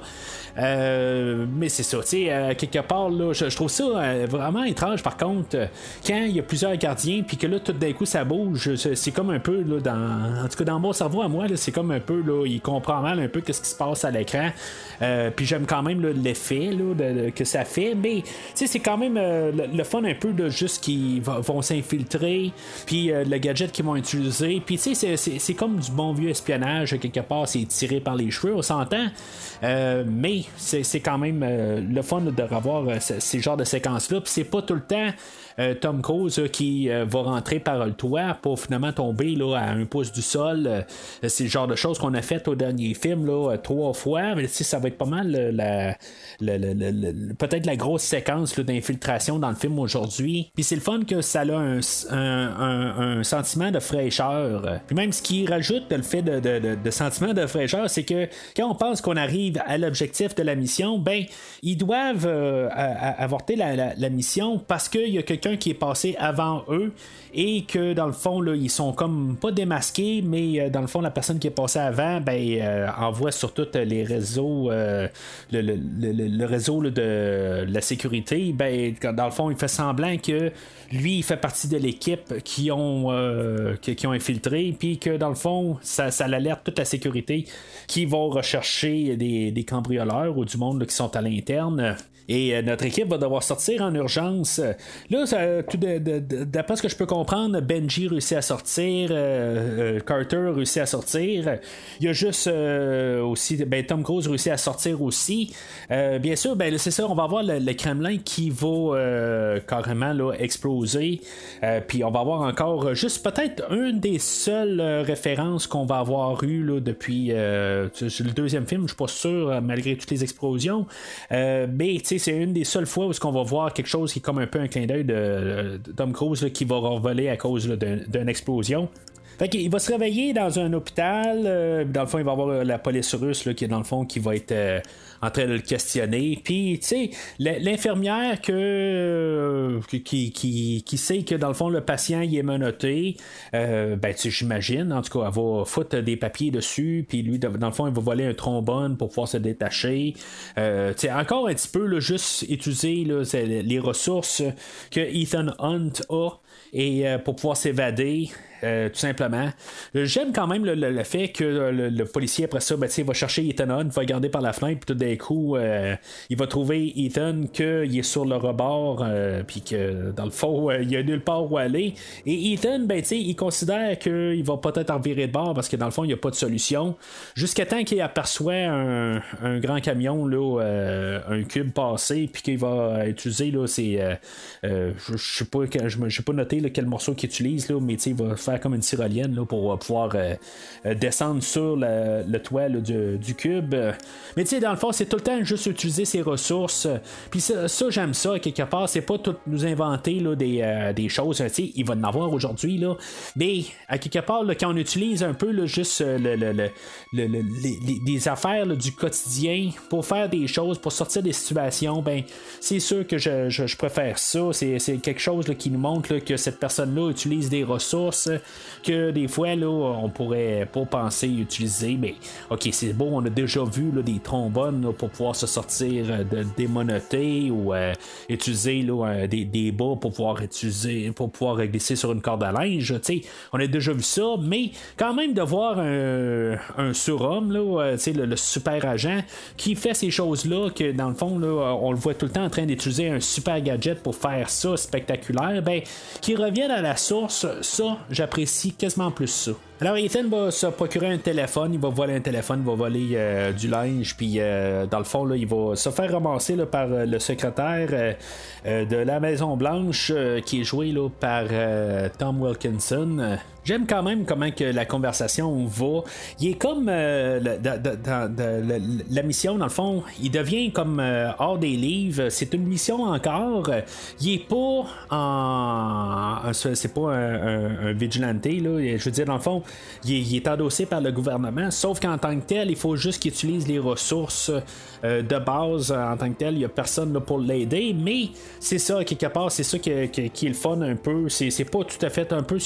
Euh, mais c'est ça, tu sais, euh, quelque part, je, trouve ça euh, vraiment étrange par contre, quand il y a plusieurs gardiens, puis que là, tout d'un coup, ça bouge, c'est comme un peu, là, dans. En tout cas, dans mon cerveau à moi, c'est comme un peu, là, il comprend mal un peu ce qui se passe à l'écran. puis j'aime quand même l'effet que ça fait, mais c'est quand même le, fun un peu de juste qu'ils vont s'infiltrer, puis le gadget qu'ils vont utiliser, puis c'est comme du bon vieux espionnage, quelque part, c'est tiré par les cheveux, on s'entend, mais c'est quand même euh, le fun de revoir euh, ces genres de séquences-là. Puis c'est pas tout le temps euh, Tom Cruise qui euh, va rentrer par le toit pour finalement tomber là, à un pouce du sol. Euh, c'est le genre de choses qu'on a fait au dernier film là, trois fois. Mais ça va être pas mal la, peut-être la grosse séquence d'infiltration dans le film aujourd'hui. Puis c'est le fun que ça a un, un, sentiment de fraîcheur. Puis même ce qui rajoute le fait de, de, sentiment de fraîcheur, c'est que quand on pense qu'on arrive à l'objectif de la mission, ben ils doivent avorter la, la mission parce qu'il y a quelqu'un qui est passé avant eux et que dans le fond, là, ils sont comme pas démasqués, mais euh, dans le fond, la personne qui est passée avant ben, euh, envoie sur tous les réseaux, euh, le, réseau de la sécurité. Ben, dans le fond, il fait semblant que lui, il fait partie de l'équipe qui ont qui, ont infiltré, puis que dans le fond, ça, ça l'alerte toute la sécurité qui vont rechercher des, des cambrioleurs ou du monde qui sont à l'interne. Et euh, notre équipe va devoir sortir en urgence. Là, d'après ce que je peux comprendre, Benji réussit à sortir, euh, euh, Carter réussit à sortir. Il y a juste aussi, ben, Tom Cruise réussit à sortir aussi. bien sûr, ben, c'est ça, on va avoir le, Kremlin qui va carrément là, exploser. Puis on va avoir encore juste peut-être une des seules références qu'on va avoir eu là, depuis le deuxième film, je suis pas sûr, malgré toutes les explosions. mais tu c'est une des seules fois où on va voir quelque chose qui est comme un peu un clin d'œil de, Tom Cruise qui va revoler à cause d'une explosion. Fait il va se réveiller dans un hôpital. Euh, dans le fond, il va avoir la police russe qui est dans le fond qui va être euh, en train de le questionner. Puis, tu sais, l'infirmière que, euh, qui, qui, sait que dans le fond, le patient il est menotté, euh, ben, j'imagine, en tout cas, elle va foutre des papiers dessus, puis lui, dans le fond, il va voler un trombone pour pouvoir se détacher. Euh, tu sais, encore un petit peu, là, juste utiliser là, les ressources que Ethan Hunt a et pour pouvoir s'évader. Tout simplement. J'aime quand même le, fait que le, policier, après ça, ben, va chercher Ethan Hunt, va regarder par la fenêtre, puis tout d'un coup, euh, il va trouver Ethan qu'il est sur le rebord, euh, puis que dans le fond, euh, il y a nulle part où aller. Et Ethan, ben, il considère qu'il va peut-être en virer de bord parce que dans le fond, il n'y a pas de solution. Jusqu'à temps qu'il aperçoit un, grand camion, là, un cube passé, puis qu'il va utiliser, là, c'est. je sais pas, je pas noté quel morceau qu'il utilise, là, mais il va faire comme une tyrolienne là, pour pouvoir descendre sur le, toit du, cube. Mais tu sais, dans le fond, c'est tout le temps juste utiliser ses ressources. Puis ça, j'aime ça, quelque part. C'est pas tout nous inventer là, des, euh, des choses. il va en avoir aujourd'hui. Mais à quelque part, quand on utilise un peu juste euh, le, les, affaires du quotidien pour faire des choses, pour sortir des situations, ben c'est sûr que je, préfère ça. C'est, quelque chose qui nous montre que cette personne-là utilise des ressources que des fois là, on pourrait pas penser utiliser. Mais ok, c'est beau, on a déjà vu là, des trombones pour pouvoir se sortir euh, de démonoter ou euh, utiliser là, des, des, bas pour pouvoir utiliser pour pouvoir glisser sur une corde à linge. on a déjà vu ça, mais quand même de voir un, surhomme, là, euh, le, le, super agent, qui fait ces choses-là, que dans le fond, là, on le voit tout le temps en train d'utiliser un super gadget pour faire ça spectaculaire, ben, qui revienne à la source, ça, j'apprécie quasiment plus ça. Alors Ethan va se procurer un téléphone, il va voler un téléphone, il va voler euh, du linge, puis euh, dans le fond, là, il va se faire ramasser là, par euh, le secrétaire de la Maison Blanche qui est joué là, par Tom Wilkinson. J'aime quand même comment que la conversation va. Il est comme euh, la mission, dans le fond, il devient comme euh, hors des livres. C'est une mission encore. Il est pas en. C'est pas un, vigilante, là. Je veux dire, dans le fond, il est, endossé par le gouvernement. Sauf qu'en tant que tel, il faut juste qu'il utilise les ressources euh, de base en tant que tel. Il n'y a personne là, pour l'aider. Mais c'est ça, quelque part, c'est ça qui, est le fun un peu. C'est pas tout à fait un peu.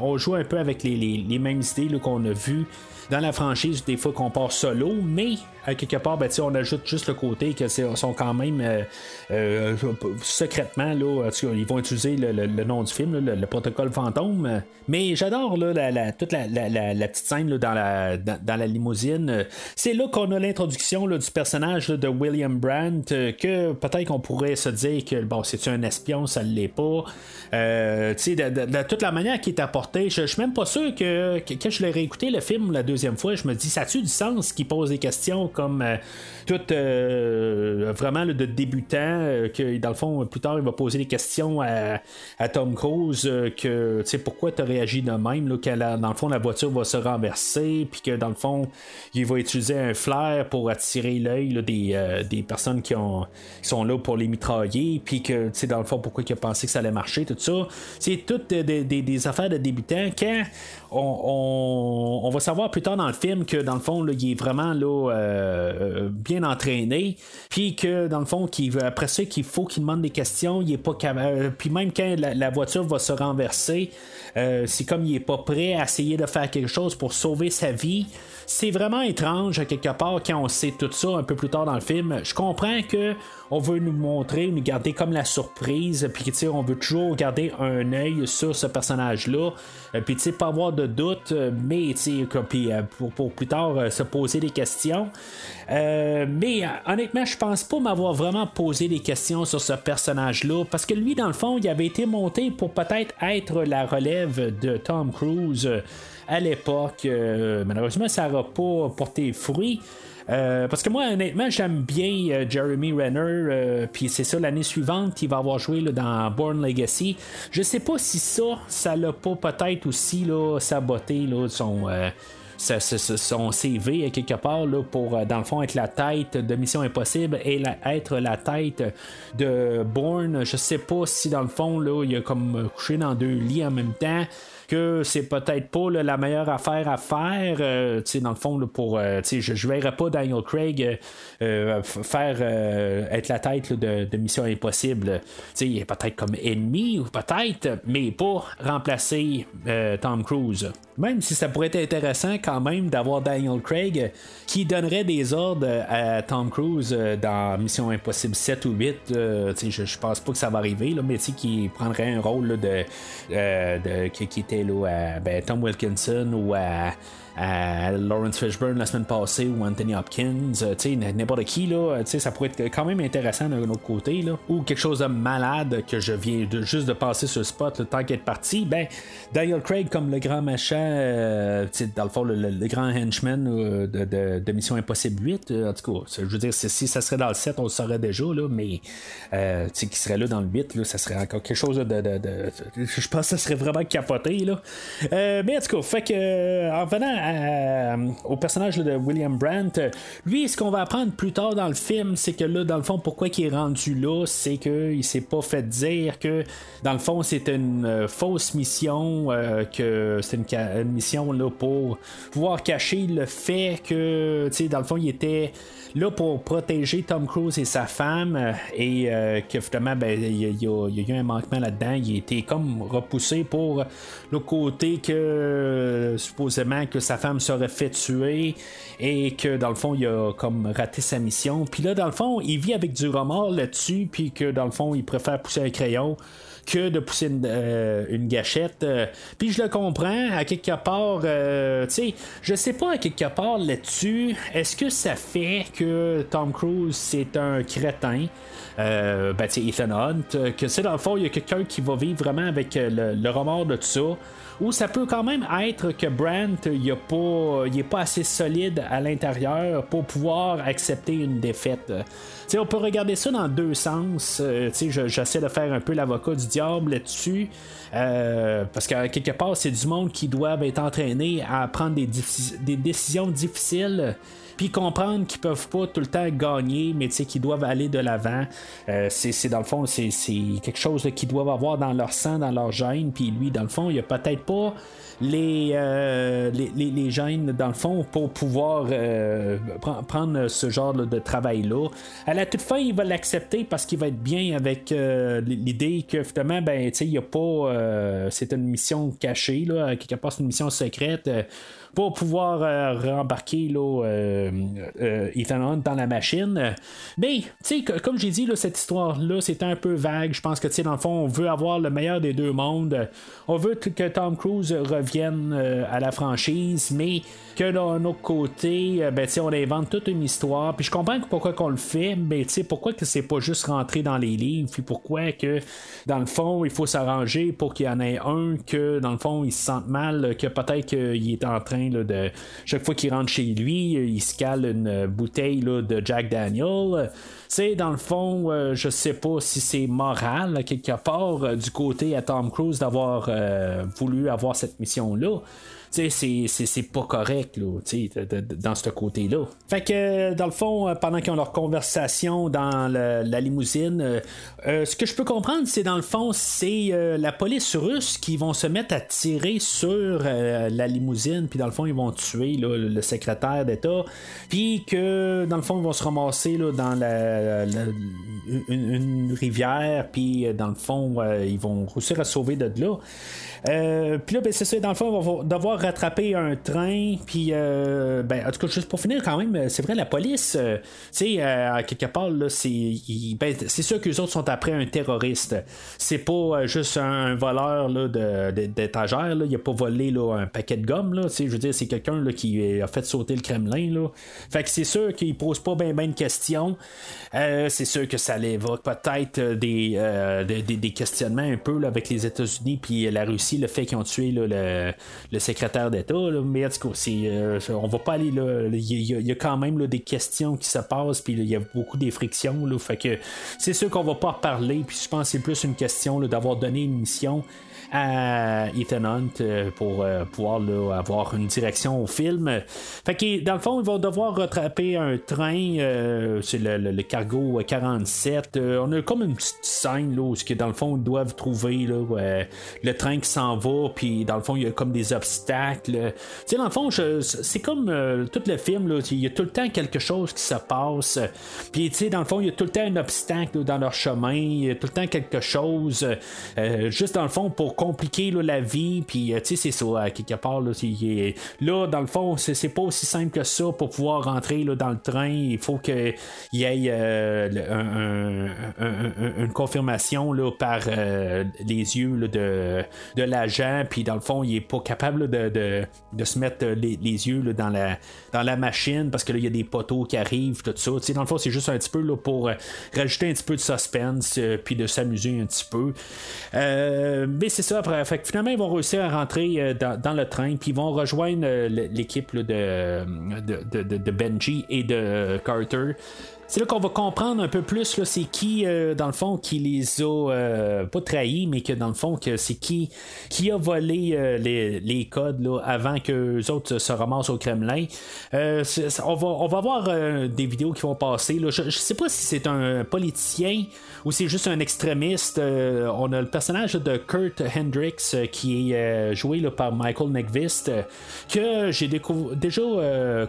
On joue un peu avec les, les, mêmes idées qu'on a vues dans la franchise, des fois qu'on part solo, mais à quelque part, ben, on ajoute juste le côté que sont quand même euh, euh, secrètement, là, ils vont utiliser le, nom du film, le, protocole fantôme. Mais j'adore la, toute la, petite scène dans, la, dans, la limousine. C'est là qu'on a l'introduction du personnage de William Brandt, euh, que peut-être qu'on pourrait se dire que bon, c'est un espion, ça ne l'est pas. de, toute la manière qui est apportée, je, suis même pas sûr que, quand je l'ai réécouté le film la deuxième fois, je me dis ça a-tu du sens qu'il pose des questions comme euh, tout euh, vraiment de débutant, euh, que dans le fond, plus tard, il va poser des questions à, Tom Cruise, que tu sais, pourquoi tu as réagi de même, là, que dans le fond, la voiture va se renverser, puis que dans le fond, il va utiliser un flair pour attirer l'œil des, des, personnes qui, ont, sont là pour les mitrailler, puis que, tu sais, dans le fond, pourquoi il a pensé que ça allait marcher, tout ça. C'est toutes des, affaires de débutants. Quand on, va savoir plus tard dans le film que, dans le fond, il est vraiment là, euh, bien entraîné, puis que dans le fond, après ça, qu'il faut qu'il demande des questions, il est pas euh, puis même quand la, voiture va se renverser, euh, c'est comme il est pas prêt à essayer de faire quelque chose pour sauver sa vie c'est vraiment étrange quelque part quand on sait tout ça un peu plus tard dans le film. Je comprends que on veut nous montrer, nous garder comme la surprise, puis tu on veut toujours garder un œil sur ce personnage-là, euh, puis tu sais pas avoir de doute, euh, mais tu sais euh, pour, pour, plus tard se poser des questions. mais honnêtement, je pense pas m'avoir vraiment posé des questions sur ce personnage-là, parce que lui, dans le fond, il avait été monté pour peut-être être la relève de Tom Cruise à l'époque. Euh, malheureusement, ça n'a pas porté fruit. Euh, parce que moi, honnêtement, j'aime bien euh, Jeremy Renner. Puis c'est ça, l'année suivante, il va avoir joué dans Born Legacy. Je sais pas si ça, ça l'a pas peut-être aussi là, saboté là, son. son CV quelque part là, pour dans le fond être la tête de Mission Impossible et être la tête de Bourne. Je sais pas si dans le fond là, il a comme couché dans deux lits en même temps que c'est peut-être pas la meilleure affaire à faire. Euh, dans le fond, pour, euh, je ne verrais pas Daniel Craig euh, faire être la tête de, Mission Impossible. peut-être comme ennemi, ou peut-être, mais pas remplacer Tom Cruise. Même si ça pourrait être intéressant quand même d'avoir Daniel Craig qui donnerait des ordres à Tom Cruise dans Mission Impossible 7 ou 8. je, je pense pas que ça va arriver, là, mais qui prendrait un rôle de, de, qui était à ben, Tom Wilkinson ou à à Lawrence Fishburne la semaine passée ou Anthony Hopkins, euh, n'importe qui, là, ça pourrait être quand même intéressant d'un autre côté, là, ou quelque chose de malade que je viens de, juste de passer sur le spot le temps qu'être parti, ben, Daniel Craig comme le grand machin, euh, dans le fond, le, grand henchman euh, de, de, Mission Impossible 8, en tout cas, je veux dire, si ça serait dans le 7, on le saurait déjà, là, mais, euh, qui serait là dans le 8, là, ça serait encore quelque chose de, de, je pense que ça serait vraiment capoté, là. mais en tout cas, fait que, en venant au personnage de William Brandt, lui, ce qu'on va apprendre plus tard dans le film, c'est que là, dans le fond, pourquoi il est rendu là, c'est qu'il s'est pas fait dire que, dans le fond, c'était une euh, fausse mission, euh, que c'était une, mission là, pour pouvoir cacher le fait que, tu sais, dans le fond, il était là pour protéger Tom Cruise et sa femme euh, et euh, que finalement ben, il, y a, eu un manquement là-dedans il a été comme repoussé pour le côté que supposément que sa femme serait fait tuer et que dans le fond il a comme raté sa mission. Puis là dans le fond il vit avec du remords là-dessus puis que dans le fond il préfère pousser un crayon que de pousser une, gâchette. Puis je le comprends, à quelque part, tu sais, je sais pas à quelque part là-dessus, est-ce que ça fait que Tom Cruise c'est un crétin? Euh, ben, Ethan Hunt, que c'est dans le fond, il y a quelqu'un qui va vivre vraiment avec le, le remords de tout ça ou ça peut quand même être que Brent il, a pas, pas assez solide à l'intérieur pour pouvoir accepter une défaite. T'sais, on peut regarder ça dans deux sens. Euh, j'essaie de faire un peu l'avocat du diable là-dessus. Euh, parce que quelque part, c'est du monde qui doivent être entraînés à prendre des décisions difficiles puis comprendre qu'ils peuvent pas tout le temps gagner, mais qu'ils doivent aller de l'avant. Euh, c'est dans le fond, c'est quelque chose qu'ils doivent avoir dans leur sang, dans leur gène, puis lui, dans le fond, il a peut-être pas les, euh, les, gènes, dans le fond, pour pouvoir euh, prendre ce genre de travail-là. À la toute fin, il va l'accepter parce qu'il va être bien avec l'idée que finalement, ben, il n'y a pas. c'est une mission cachée, là, quelque part, c'est une mission secrète pour pouvoir euh, rembarquer là, euh, euh, Ethan Hunt dans la machine. Mais, tu sais, comme j'ai dit, là, cette histoire-là, c'est un peu vague. Je pense que, tu sais, dans le fond, on veut avoir le meilleur des deux mondes. On veut que Tom Cruise revienne à la franchise, mais que d'un autre côté, ben, tu sais, on invente toute une histoire. Puis je comprends pourquoi qu'on le fait, mais tu sais, pourquoi que c'est pas juste rentré dans les livres, puis pourquoi que, dans le fond, il faut s'arranger pour qu'il y en ait un que, dans le fond, il se sente mal, que peut-être qu'il est en train chaque fois qu'il rentre chez lui, il se cale une bouteille de Jack Daniel. C'est dans le fond, euh, je sais pas si c'est moral quelque part euh, du côté à Tom Cruise d'avoir euh, voulu avoir cette mission là c'est pas correct là, dans ce côté-là. Fait que dans le fond, euh, pendant qu'ils ont leur conversation dans la limousine, euh, euh, ce que je peux comprendre, c'est dans le fond, c'est la police russe qui vont se mettre à tirer sur la limousine, puis dans le fond, ils vont tuer le secrétaire d'État, puis que dans le fond, ils vont se ramasser là, dans la, une, rivière, puis dans le fond, ils vont réussir à sauver de là. Euh, puis là, ben, c'est ça, dans le fond, on va devoir rattraper un train. Puis, euh, ben, en tout cas, juste pour finir, quand même, c'est vrai, la police, euh, tu sais, quelque part, là, c'est, ben, c'est sûr que les autres sont après un terroriste. C'est pas juste un, voleur là, de, d'étagère. Là. Il a pas volé là, un paquet de gomme. Là. Je veux dire, c'est quelqu'un là, qui a fait sauter le Kremlin. Là. Fait que c'est sûr qu'il pose pas bien ben de questions. c'est sûr que ça évoque peut-être des, des, des, questionnements un peu là, avec les États-Unis puis la Russie le fait qu'ils ont tué le, secrétaire d'État. Mais en tout euh, on va pas aller là. Il y, a quand même des questions qui se passent, puis il y a beaucoup des frictions. fait que c'est sûr qu'on va pas parler. Puis je pense que c'est plus une question d'avoir donné une mission à Ethan Hunt euh, pour euh, pouvoir avoir une direction au film. Fait que dans le fond, il va devoir rattraper un train, euh, c'est le, cargo 47. on a comme une petite scène là, où dans le fond, ils doivent trouver le train qui s'en va, puis dans le fond, il y a comme des obstacles. Tu dans le fond, c'est comme tout le film, il y a tout le temps quelque chose qui se passe. Puis, tu sais, dans le fond, il y a tout le temps un obstacle dans leur chemin, il y a tout le temps quelque chose, juste dans le fond, pour compliquer la vie, puis euh, tu sais, c'est ça, à quelque part. Là, là, dans le fond, c'est pas aussi simple que ça pour pouvoir rentrer là, dans le train. Il faut qu'il y ait euh, une confirmation là, par euh, les yeux de, de l'agent, puis dans le fond, il est pas capable de, de, se mettre les, yeux dans, la, dans la machine parce que là, il y a des poteaux qui arrivent, tout ça. sais dans le fond, c'est juste un petit peu là, pour rajouter un petit peu de suspense, puis de s'amuser un petit peu. mais c'est finalement, ils vont réussir à rentrer euh, dans, le train, puis ils vont rejoindre euh, l'équipe de, de, Benji et de Carter c'est là qu'on va comprendre un peu plus c'est qui, euh, dans le fond, qui les a euh, pas trahis, mais que dans le fond, que c'est qui qui a volé euh, les, codes là, avant que les autres se ramassent au Kremlin. on, va, on va voir des vidéos qui vont passer. Là. Je, sais pas si c'est un politicien ou c'est juste un extrémiste. on a le personnage de Kurt Hendricks qui est joué par Michael Neckvist, que j'ai déjà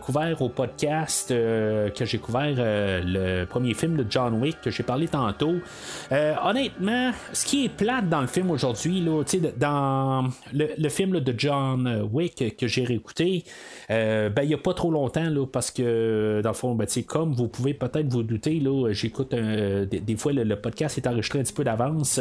couvert au podcast, que j'ai couvert le premier film de John Wick que j'ai parlé tantôt. honnêtement, ce qui est plate dans le film aujourd'hui, dans le, film de John Wick que j'ai réécouté, ben, il n'y a pas trop longtemps, là, parce que dans le fond, ben, comme vous pouvez peut-être vous douter, là, j'écoute des, fois le, podcast est enregistré un petit peu d'avance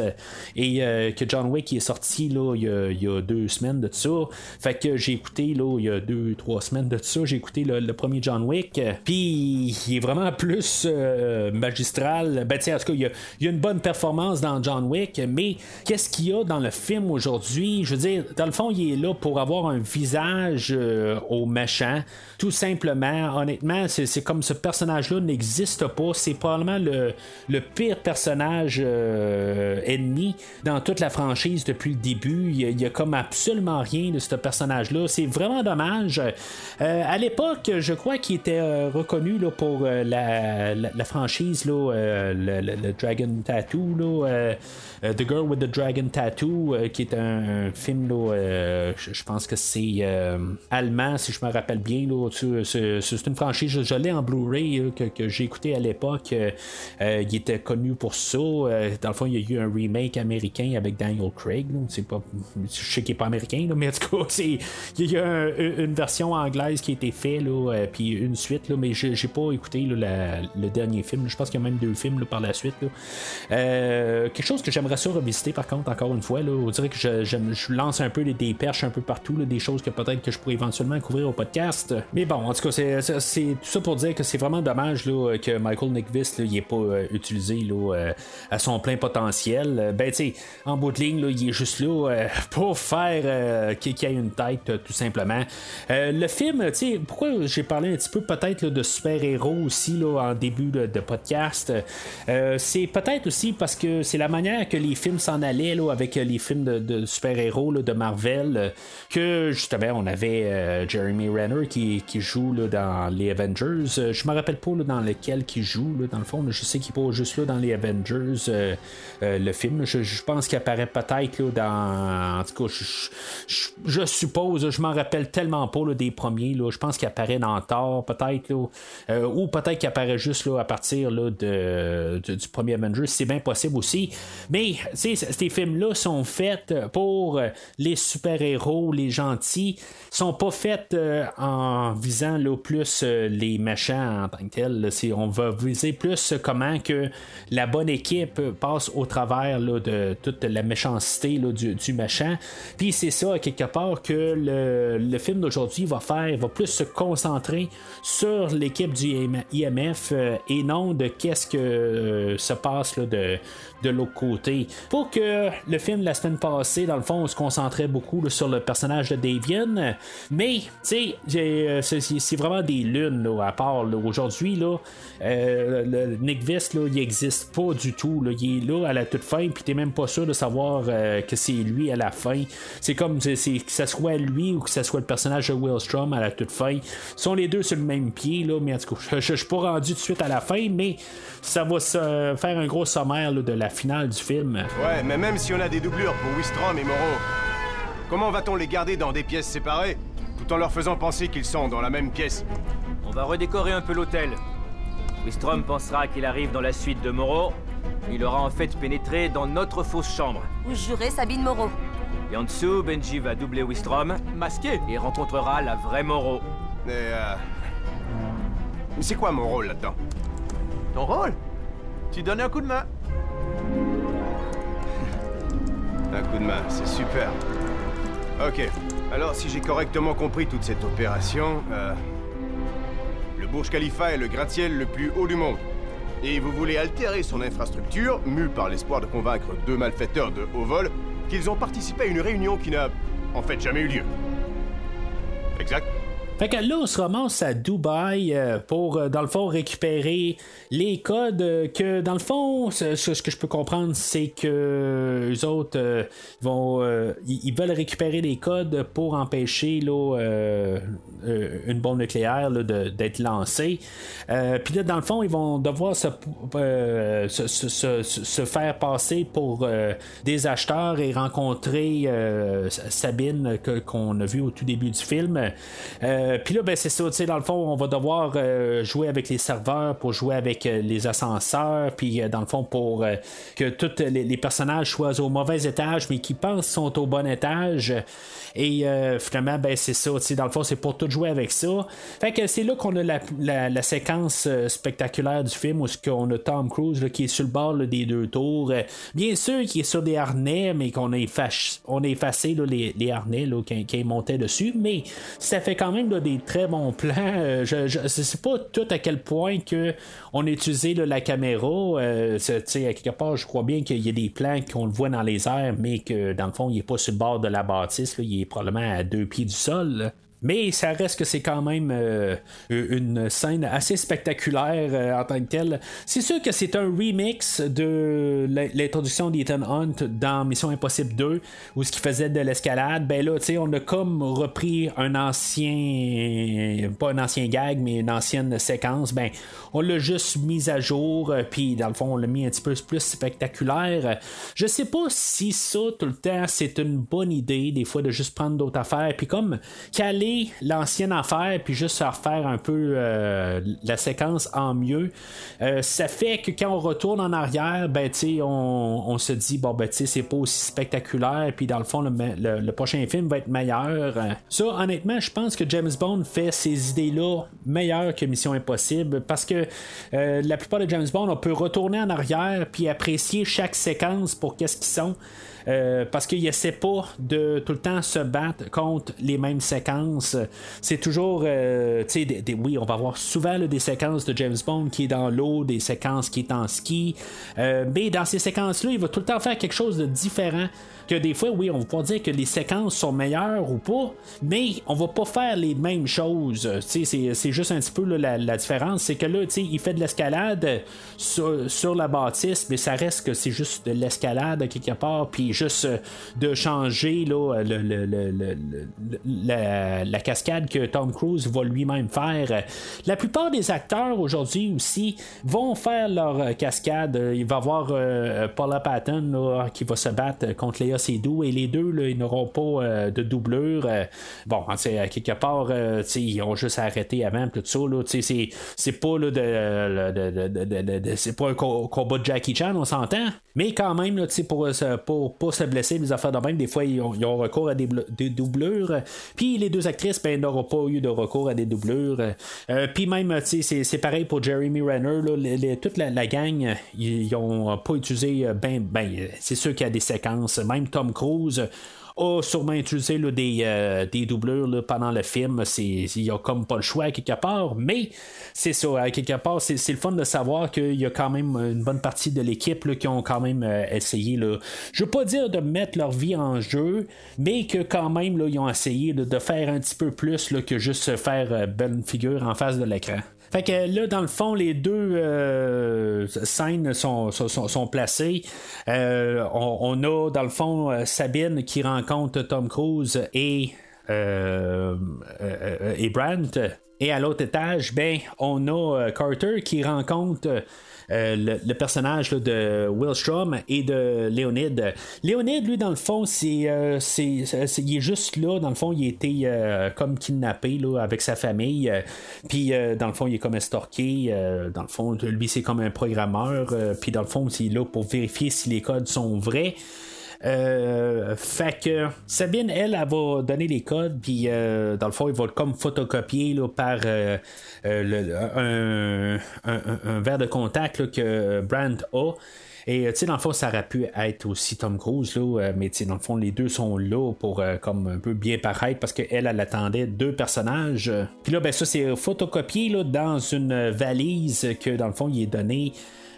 et que John Wick est sorti là, il, y a, deux semaines de ça. Fait que j'ai écouté là, il y a deux, trois semaines de ça, j'ai écouté le, premier John Wick. Puis il est vraiment plus euh, magistral. Ben tiens, en tout cas, il y, a, une bonne performance dans John Wick, mais qu'est-ce qu'il y a dans le film aujourd'hui? Je veux dire, dans le fond, il est là pour avoir un visage euh, au Tout simplement, honnêtement, c'est comme ce personnage-là n'existe pas. C'est probablement le, le pire personnage euh, ennemi dans toute la franchise depuis le début. Il y, a, comme absolument rien de ce personnage-là. C'est vraiment dommage. Euh, à l'époque, je crois qu'il était euh, reconnu pour la, franchise, là, le, Dragon Tattoo. Là, the Girl with the Dragon Tattoo, euh, qui est un, film, euh, je pense que c'est allemand, si je me rappelle bien. C'est une franchise, je, l'ai en Blu-ray que, j'ai écouté à l'époque. il était connu pour ça. dans le fond, il y a eu un remake américain avec Daniel Craig. C'est pas, je sais qu'il n'est pas américain, mais en tout cas, il y a une version anglaise qui a été faite, puis une suite, là, mais j'ai pas écouté le dernier film. Je pense qu'il y a même deux films par la suite. quelque chose que j'aimerais j'aimerais revisiter par contre, encore une fois. Là, on dirait que je, je, lance un peu des, perches un peu partout, des choses que peut-être que je pourrais éventuellement couvrir au podcast. Mais bon, en tout cas, c'est, tout ça pour dire que c'est vraiment dommage là, que Michael Nickvist n'ait pas euh, utilisé là, euh, à son plein potentiel. Ben, tu en bout de ligne, là, il est juste là euh, pour faire qu'il y ait une tête, tout simplement. le film, tu sais, pourquoi j'ai parlé un petit peu peut-être de super-héros aussi là, en début de podcast, c'est peut-être aussi parce que c'est la manière que les films s'en allaient là, avec euh, les films de, super-héros de Marvel, euh, que justement on avait euh, Jeremy Renner qui, joue là, dans les Avengers. je me rappelle pas dans lequel il joue, dans le fond, je sais qu'il n'est pas juste là dans les Avengers, le film. Je, pense qu'il apparaît peut-être dans. En tout cas, je, suppose, je m'en rappelle tellement pas des premiers. je pense qu'il apparaît dans Thor, peut-être, ou peut-être qu'il apparaît juste à partir de, du premier Avengers. C'est bien possible aussi. Mais ces films-là sont faits pour les super-héros, les gentils, sont pas faits euh, en visant là, plus euh, les méchants en tant que tels. on va viser plus comment que la bonne équipe passe au travers de toute la méchanceté du, du, méchant. Puis c'est ça, quelque part, que le, film d'aujourd'hui va faire, va plus se concentrer sur l'équipe du IMF euh, et non de qu'est-ce que se passe de, de l'autre côté. Pour que le film la semaine passée, dans le fond, on se concentrait beaucoup sur le personnage de Davian, mais tu sais, euh, c'est vraiment des lunes à part aujourd'hui. Là, euh, le Nick Vest, là, il existe pas du tout. Là. Il est là à la toute fin, puis t'es même pas sûr de savoir euh, que c'est lui à la fin. C'est comme que ce soit lui ou que ce soit le personnage de Will Strom à la toute fin. Ils sont les deux sur le même pied, là, mais en tout cas, je, suis pas rendu tout de suite à la fin, mais ça va se faire un gros sommaire de la finale du film. Ouais, mais même si on a des doublures pour Wistrom et Moreau, comment va-t-on les garder dans des pièces séparées, tout en leur faisant penser qu'ils sont dans la même pièce? On va redécorer un peu l'hôtel. Wistrom pensera qu'il arrive dans la suite de Moreau. Il aura en fait pénétré dans notre fausse chambre. Vous jurez Sabine Moreau. Et en dessous, Benji va doubler Wistrom, masqué, et rencontrera la vraie Moreau. Mais euh... C'est quoi mon rôle là-dedans? Ton rôle? Tu donnes un coup de main. Un coup de main, c'est super. Ok, alors si j'ai correctement compris toute cette opération, euh, le Burj Khalifa est le gratte-ciel le plus haut du monde. Et vous voulez altérer son infrastructure, mu par l'espoir de convaincre deux malfaiteurs de haut vol qu'ils ont participé à une réunion qui n'a en fait jamais eu lieu. Exact fait que là, on se ramasse à Dubaï euh, pour, euh, dans le fond, récupérer les codes que, dans le fond, ce, que je peux comprendre, c'est que les autres euh, vont, ils veulent récupérer les codes pour empêcher là, une bombe nucléaire d'être lancée. Puis là, dans le fond, ils vont devoir se, se, faire passer pour des acheteurs et rencontrer Sabine qu'on a vu au tout début du film. Puis là, ben, c'est ça, dans le fond, on va devoir jouer avec les serveurs pour jouer avec les ascenseurs, puis dans le fond, pour que tous les, personnages soient au mauvais étage, mais qui pensent sont au bon étage. Et finalement, ben, c'est ça, dans le fond, c'est pour tout jouer avec ça. Fait que c'est là qu'on a la, séquence spectaculaire du film où on a Tom Cruise qui est sur le bord des deux tours. bien sûr, qui est sur des harnais, mais qu'on a, on a effacé les, harnais qui, montaient dessus. Mais ça fait quand même des très bons plans. Euh, je ne sais pas tout à quel point que on a utilisé la caméra. Euh, à quelque part, je crois bien qu'il y a des plans qu'on le voit dans les airs, mais que dans le fond, il n'est pas sur le bord de la bâtisse. il est probablement à deux pieds du sol. Mais ça reste que c'est quand même euh, une scène assez spectaculaire euh, en tant que telle. C'est sûr que c'est un remix de l'introduction d'Ethan Hunt dans Mission Impossible 2, où ce qui faisait de l'escalade. Ben là, tu sais, on a comme repris un ancien, pas un ancien gag, mais une ancienne séquence. Ben, on l'a juste mis à jour, euh, puis dans le fond, on l'a mis un petit peu plus spectaculaire. Je sais pas si ça, tout le temps, c'est une bonne idée, des fois, de juste prendre d'autres affaires, puis comme caler l'ancienne affaire puis juste refaire un peu euh, la séquence en mieux, euh, ça fait que quand on retourne en arrière, ben on, on se dit bon ben c'est pas aussi spectaculaire puis dans le fond le, prochain film va être meilleur. Ça honnêtement je pense que James Bond fait ces idées là meilleures que Mission Impossible parce que euh, la plupart de James Bond on peut retourner en arrière puis apprécier chaque séquence pour qu'est-ce qu'ils sont. Euh, parce qu'il essaie pas de tout le temps se battre contre les mêmes séquences. C'est toujours, euh, tu sais, oui, on va voir souvent des séquences de James Bond qui est dans l'eau, des séquences qui est en ski, euh, mais dans ces séquences-là, il va tout le temps faire quelque chose de différent que des fois, oui, on va pas dire que les séquences sont meilleures ou pas, mais on va pas faire les mêmes choses. C'est juste un petit peu la, différence. C'est que là, il fait de l'escalade sur, la bâtisse, mais ça reste que c'est juste de l'escalade quelque part, puis juste euh, de changer là, la, cascade que Tom Cruise va lui-même faire. La plupart des acteurs aujourd'hui aussi vont faire leur cascade. Il va y avoir euh, Paula Patton qui va se battre contre Léa c'est doux et les deux, ils n'auront pas euh, de doublure. Euh, bon, quelque part, euh, ils ont juste arrêté avant, tout ça. c'est, pas là, de, c'est pas un combat de Jackie Chan, on s'entend. Mais quand même, là, pour, pour se blesser, les affaires de même, des fois, ils ont, recours à des, doublures. Puis les deux actrices, ben, n'auront pas eu de recours à des doublures. Puis même, c'est, pareil pour Jeremy Renner. toute la, gang, ils n'ont pas utilisé ben, ben, c'est sûr qu'il y a des séquences. Même Tom Cruise a sûrement utilisé des, euh, des, doublures pendant le film. Il n'y a comme pas le choix à quelque part, mais c'est ça, à quelque part, c'est le fun de savoir qu'il y a quand même une bonne partie de l'équipe qui ont quand même euh, essayé, là, je veux pas dire de mettre leur vie en jeu, mais que quand même, ils ont essayé de faire un petit peu plus que juste faire euh, belle figure en face de l'écran. Fait que là, dans le fond, les deux euh, scènes sont, sont, placées. Euh, on, a, dans le fond, euh, Sabine qui rencontre Tom Cruise et, et Brandt. Et à l'autre étage, ben, on a Carter qui rencontre euh, le, personnage de Will Strom et de Léonide. Léonide, lui, dans le fond, c'est, euh, il est juste là. Dans le fond, il a été euh, comme kidnappé là, avec sa famille. Puis, dans le fond, il est comme estorqué. dans le fond, lui, c'est comme un programmeur. Puis, dans le fond, il est là pour vérifier si les codes sont vrais. Euh, fait que Sabine, elle, elle, va donner les codes, puis euh, dans le fond, il va comme photocopier là, par euh, un, verre de contact que Brand a. Et tu sais, dans le fond, ça aurait pu être aussi Tom Cruise, là, mais tu sais, dans le fond, les deux sont là pour comme un peu bien paraître parce qu'elle, elle attendait deux personnages. Puis là, ben ça, c'est photocopié là, dans une valise que dans le fond, il est donné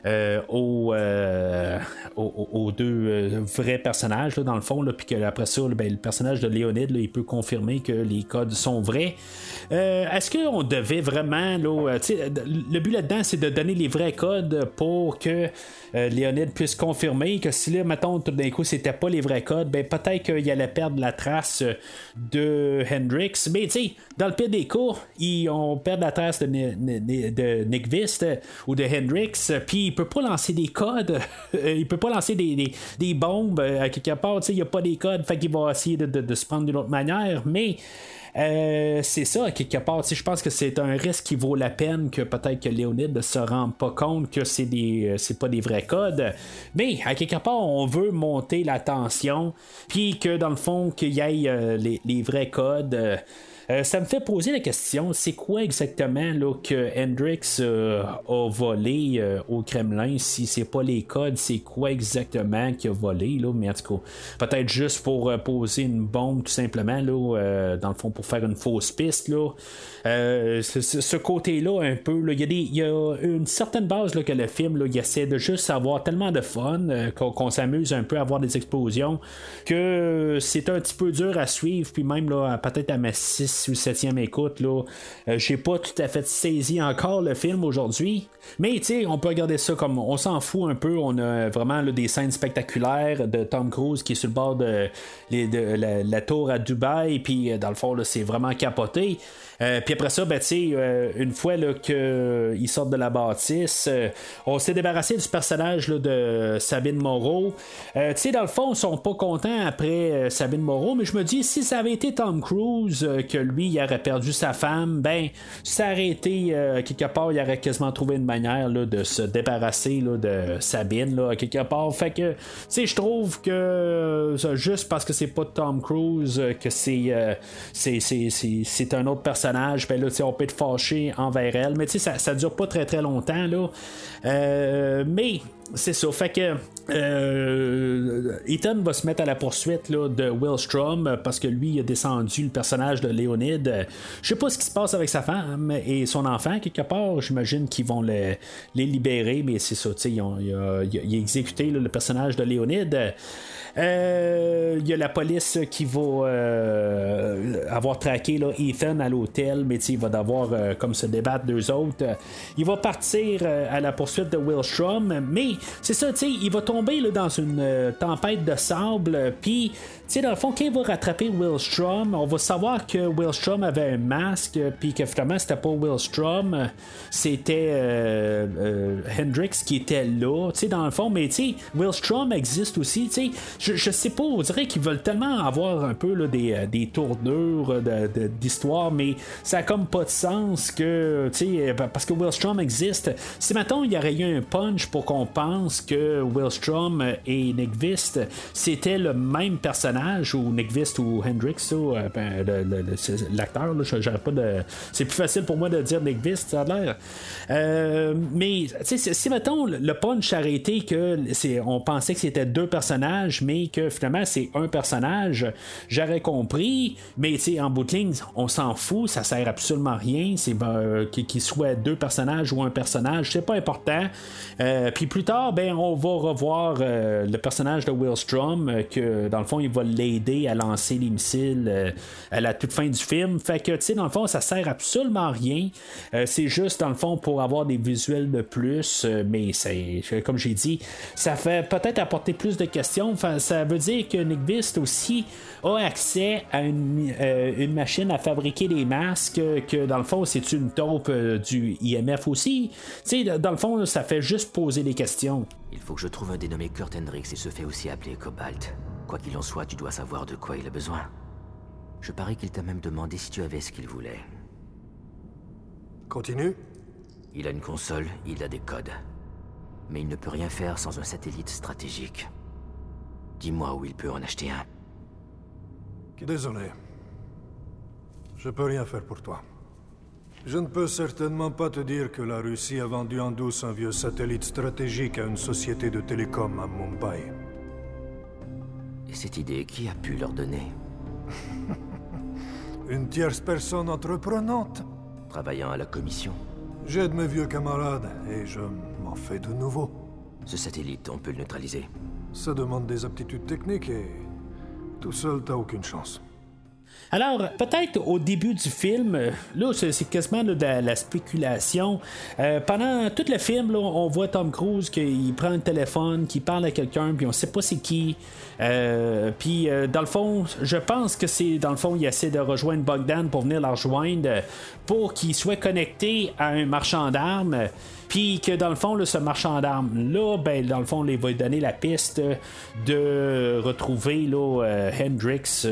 euh, euh, aux, deux euh, vrais personnages, dans le fond, puis qu'après ça, ben, le personnage de Léonide, il peut confirmer que les codes sont vrais. Est-ce qu'on devait vraiment, là, le but là-dedans, c'est de donner les vrais codes pour que Léonide puisse confirmer que si là, mettons, tout d'un coup, c'était pas les vrais codes, ben peut-être qu'il allait perdre la trace de Hendrix. Mais tu sais, dans le pire des cas, ils ont perdu la trace de, de Nick Vist ou de Hendrix, puis il peut pas lancer des codes, il peut pas lancer des, des, bombes euh, à quelque part, il n'y a pas des codes, fait qu'il va essayer de, se prendre d'une autre manière, mais euh, c'est ça, quelque part. Je pense que c'est un risque qui vaut la peine que peut-être que Léonide ne se rende pas compte que c'est des euh, c'est pas des vrais codes. Mais à quelque part, on veut monter la tension, puis que dans le fond, qu'il y ait les, les, vrais codes. Ça me fait poser la question, c'est quoi exactement que Hendrix euh, a volé euh, au Kremlin? Si c'est pas les codes, c'est quoi exactement qu'il a volé? Là? Mais en tout cas, peut-être juste pour poser une bombe tout simplement, là, dans le fond, pour faire une fausse piste. Là. ce, côté-là, un peu, il, y y a une certaine base que le film essaie de juste avoir tellement de fun, qu'on, s'amuse un peu à avoir des explosions, que c'est un petit peu dur à suivre, puis même peut-être à ma 6 ou septième écoute, là, euh, j'ai pas tout à fait saisi encore le film aujourd'hui. Mais on peut regarder ça comme on s'en fout un peu. On a vraiment des scènes spectaculaires de Tom Cruise qui est sur le bord de, la, tour à Dubaï, puis euh, dans le fond, c'est vraiment capoté. Euh, puis après ça, ben, euh, une fois qu'ils sortent de la bâtisse, euh, on s'est débarrassé du personnage de Sabine Moreau. dans le fond, ils sont pas contents après Sabine Moreau, mais je me dis, si ça avait été Tom Cruise, que lui, il aurait perdu sa femme, ben, ça aurait été, quelque part, il aurait quasiment trouvé une manière de se débarrasser de Sabine, là, quelque part. Fait que, je trouve que juste parce que c'est pas Tom Cruise, que c'est, c'est un autre personnage ben là, on peut être fâché envers elle, mais ça, ça dure pas très très longtemps. Là. Euh, mais c'est ça. Fait que euh, Ethan va se mettre à la poursuite là, de Will Strom parce que lui il a descendu le personnage de Léonide. Je sais pas ce qui se passe avec sa femme et son enfant quelque part. J'imagine qu'ils vont les, libérer, mais c'est ça. Il a, a, exécuté le personnage de Léonide. Euh, il y a la police qui va euh, avoir traqué là, Ethan à l'hôtel, mais il va devoir euh, comme se débattre deux autres. Il va partir à la poursuite de Will Strom, mais c'est ça, il va tomber là, dans une tempête de sable, puis sais, dans le fond, quand il va rattraper Will Strom, on va savoir que Will Strom avait un masque, puis que finalement, c'était pas Will Strom, c'était euh, euh, Hendrix qui était là, tu sais, dans le fond. Mais tu sais, Will Strom existe aussi, tu sais. Je, sais pas, on dirait qu'ils veulent tellement avoir un peu des, euh, des tournures d'histoire, mais ça a comme pas de sens que, tu sais, parce que Will Strom existe. Si maintenant il y aurait eu un punch pour qu'on pense que Will Strom et Nick Vist, c'était le même personnage ou Nick Vist ou Hendrix, euh, ben, l'acteur, pas de. C'est plus facile pour moi de dire Nick Vist, ça a l'air. Euh, mais si mettons le punch arrêté que c'est, on pensait que c'était deux personnages, mais que finalement c'est un personnage, j'aurais compris. Mais en bout de ligne, on s'en fout, ça sert absolument à rien. C'est ben, qu'il soit deux personnages ou un personnage, c'est pas important. Euh, puis plus tard, ben on va revoir le personnage de Will Strom que dans le fond il va l'aider à lancer les missiles euh, à la toute fin du film. Fait que, tu sais, dans le fond, ça sert absolument à rien. Euh, c'est juste, dans le fond, pour avoir des visuels de plus. Euh, mais c'est, comme j'ai dit, ça fait peut-être apporter plus de questions. Enfin, ça veut dire que Nick Vist aussi a accès à une, une machine à fabriquer des masques, que dans le fond, c'est une taupe du IMF aussi. Tu sais, dans le fond, ça fait juste poser des questions. Il faut que je trouve un dénommé Kurt Hendricks et se fait aussi appeler Cobalt. Quoi qu'il en soit, tu dois savoir de quoi il a besoin. Je parie qu'il t'a même demandé si tu avais ce qu'il voulait. Continue. Il a une console, il a des codes. Mais il ne peut rien faire sans un satellite stratégique. Dis-moi où il peut en acheter un. Désolé. Je peux rien faire pour toi. Je ne peux certainement pas te dire que la Russie a vendu en douce un vieux satellite stratégique à une société de télécom à Mumbai. Et cette idée, qui a pu leur donner Une tierce personne entreprenante. Travaillant à la commission J'aide mes vieux camarades et je m'en fais de nouveau. Ce satellite, on peut le neutraliser. Ça demande des aptitudes techniques et tout seul, t'as aucune chance. Alors, peut-être au début du film, là, c'est quasiment de la, spéculation. Euh, pendant tout le film, on voit Tom Cruise qui prend un téléphone, qui parle à quelqu'un, puis on sait pas c'est qui. Euh, puis, euh, dans le fond, je pense que c'est, dans le fond, il essaie de rejoindre Bogdan pour venir la rejoindre, pour qu'il soit connecté à un marchand d'armes. Puis que dans le fond, ce marchand d'armes-là, ben, dans le fond, il va lui donner la piste de retrouver là, Hendrix,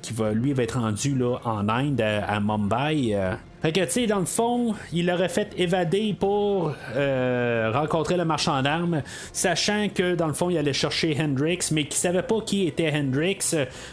qui va, lui être rendu là, en Inde, à, Mumbai. Fait que, tu sais, dans le fond, il l'aurait fait évader pour euh, rencontrer le marchand d'armes, sachant que, dans le fond, il allait chercher Hendrix, mais qu'il savait pas qui était Hendrix,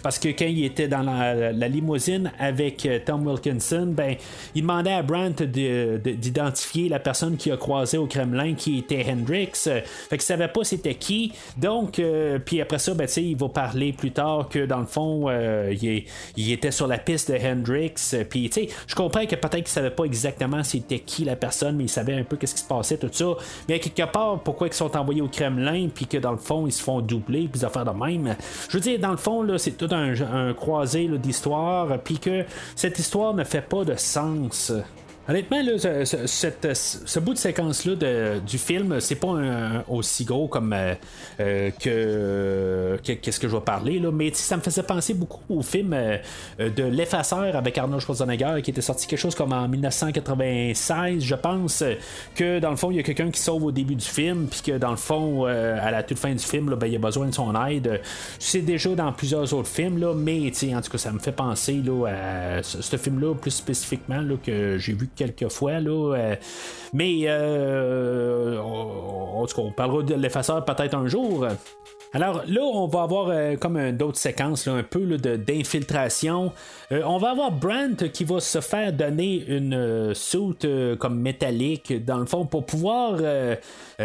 parce que quand il était dans la, limousine avec euh, Tom Wilkinson, ben, il demandait à Brandt d'identifier la personne qui a croisé au Kremlin qui était Hendrix. Fait qu'il savait pas c'était qui. Donc, euh, puis après ça, ben, tu sais, il va parler plus tard que, dans le fond, il, il, était sur la piste de Hendrix. Puis, tu sais, je comprends que peut-être peut-être qu'ils pas exactement c'était qui la personne, mais ils savaient un peu qu'est-ce qui se passait, tout ça. Mais quelque part, pourquoi ils sont envoyés au Kremlin, puis que dans le fond, ils se font doubler, puis ils affaires de même. Je veux dire, dans le fond, c'est tout un, croisé d'histoire, puis que cette histoire ne fait pas de sens. Honnêtement, ce, bout de séquence-là du film, c'est pas aussi gros comme euh, euh, que qu'est-ce que je vais parler, là, mais ça me faisait penser beaucoup au film euh, de L'Effaceur avec Arnold Schwarzenegger qui était sorti quelque chose comme en 1996, je pense, que dans le fond, il y a quelqu'un qui sauve au début du film, puis que dans le fond, à la toute fin du film, ben, il a besoin de son aide. C'est déjà dans plusieurs autres films, là, mais en tout cas, ça me fait penser là, à ce, film-là plus spécifiquement là, que j'ai vu quelques fois. Là, euh, mais euh, on, on parlera de l'effaceur peut-être un jour. Alors là, on va avoir euh, comme d'autres séquences, un peu d'infiltration. Euh, on va avoir Brandt qui va se faire donner une euh, soute comme métallique, dans le fond, pour pouvoir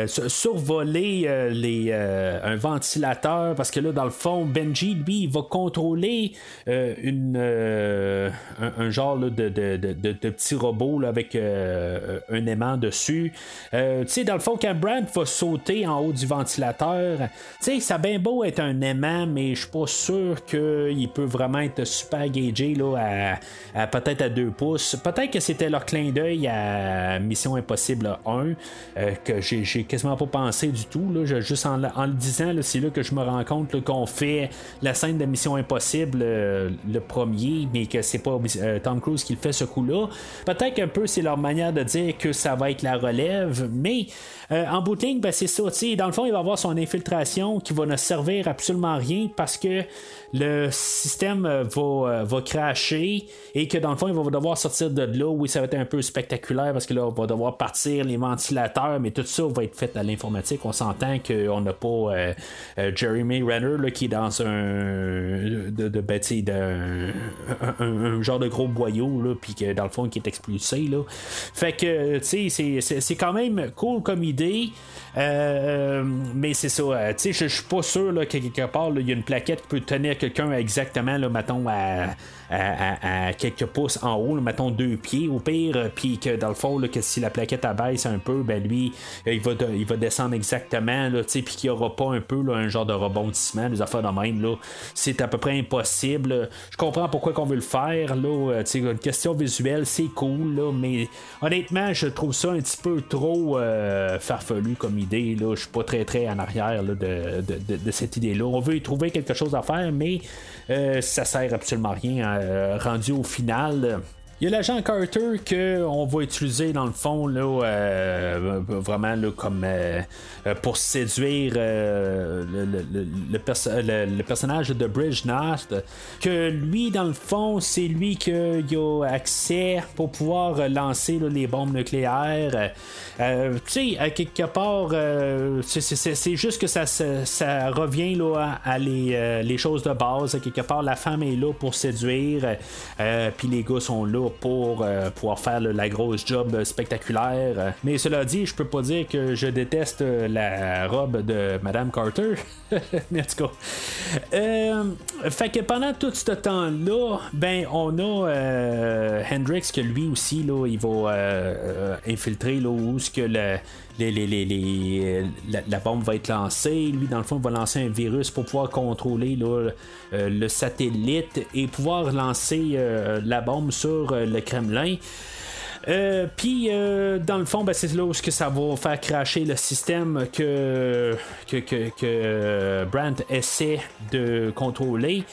survoler les, un ventilateur, parce que là, dans le fond, Benji, lui, il va contrôler une, un, genre de, de, de, petit robot avec un aimant dessus. tu sais, dans le fond, quand Brandt va sauter en haut du ventilateur, tu sais, ça bien beau être un aimant, mais je suis pas sûr qu'il peut vraiment être super gagé là, à, peut-être à 2 pouces. Peut-être que c'était leur clin d'œil à Mission Impossible 1, euh, que j'ai, quasiment pas pensé du tout. Là. juste en, le disant, c'est là que je me rends compte qu'on fait la scène de Mission Impossible euh, le premier, mais que c'est pas euh, Tom Cruise qui le fait ce coup-là. Peut-être qu'un peu c'est leur manière de dire que ça va être la relève, mais en bout ben, c'est ça. Dans le fond, il va avoir son infiltration qui va ne servir absolument rien parce que le système euh, va, euh, va cracher et que dans le fond, il va devoir sortir de là. Oui, ça va être un peu spectaculaire parce que là, on va devoir partir les ventilateurs, mais tout ça va être fait à l'informatique. On s'entend qu'on n'a pas euh, Jeremy Renner qui est dans un de, de, ben, un, genre de gros boyau, puis que dans le fond, qui est expulsé. Là. Fait que, tu sais, c'est quand même cool comme idée. Mais c'est ça, tu sais, je suis pas sûr là, que quelque part, il y a une plaquette qui peut tenir quelqu'un exactement, là, mettons, à à, quelques pouces en haut, mettons deux pieds au pire, euh, puis que dans le fond, que si la plaquette abaisse un peu, ben lui, euh, il va, descendre exactement, puis qu'il n'y aura pas un peu un genre de rebondissement, des affaires de même. Là, c'est à peu près impossible. Je comprends pourquoi qu'on veut le faire. Euh, une question visuelle, c'est cool, mais honnêtement, je trouve ça un petit peu trop farfelu comme idée. Je suis pas très très en arrière de, cette idée-là. On veut y trouver quelque chose à faire, mais ça sert absolument rien. Euh, rendu au final. Il y a l'agent Carter qu'on va utiliser dans le fond là, euh, vraiment là, comme euh, pour séduire le, le, personnage de Bridge Nast. Que lui, dans le fond, c'est lui qui a accès pour pouvoir lancer les bombes nucléaires. tu sais, à quelque part, c'est juste que ça, ça, revient là, à, les, les, choses de base. Quelque part, la femme est là pour séduire, puis les gars sont là pour euh, pouvoir faire la grosse job spectaculaire. Mais cela dit, je peux pas dire que je déteste la robe de Madame Carter. Mais en tout. Euh, fait que pendant tout ce temps-là, ben on a euh, Hendrix que lui aussi là, il va infiltrer là, où ce que le la, bombe va être lancée. Lui, dans le fond, va lancer un virus pour pouvoir contrôler euh, le satellite et pouvoir lancer euh, la bombe sur euh, le Kremlin. Puis, dans le fond, ben, c'est là où ça va faire cracher le système que, que, Brandt essaie de contrôler.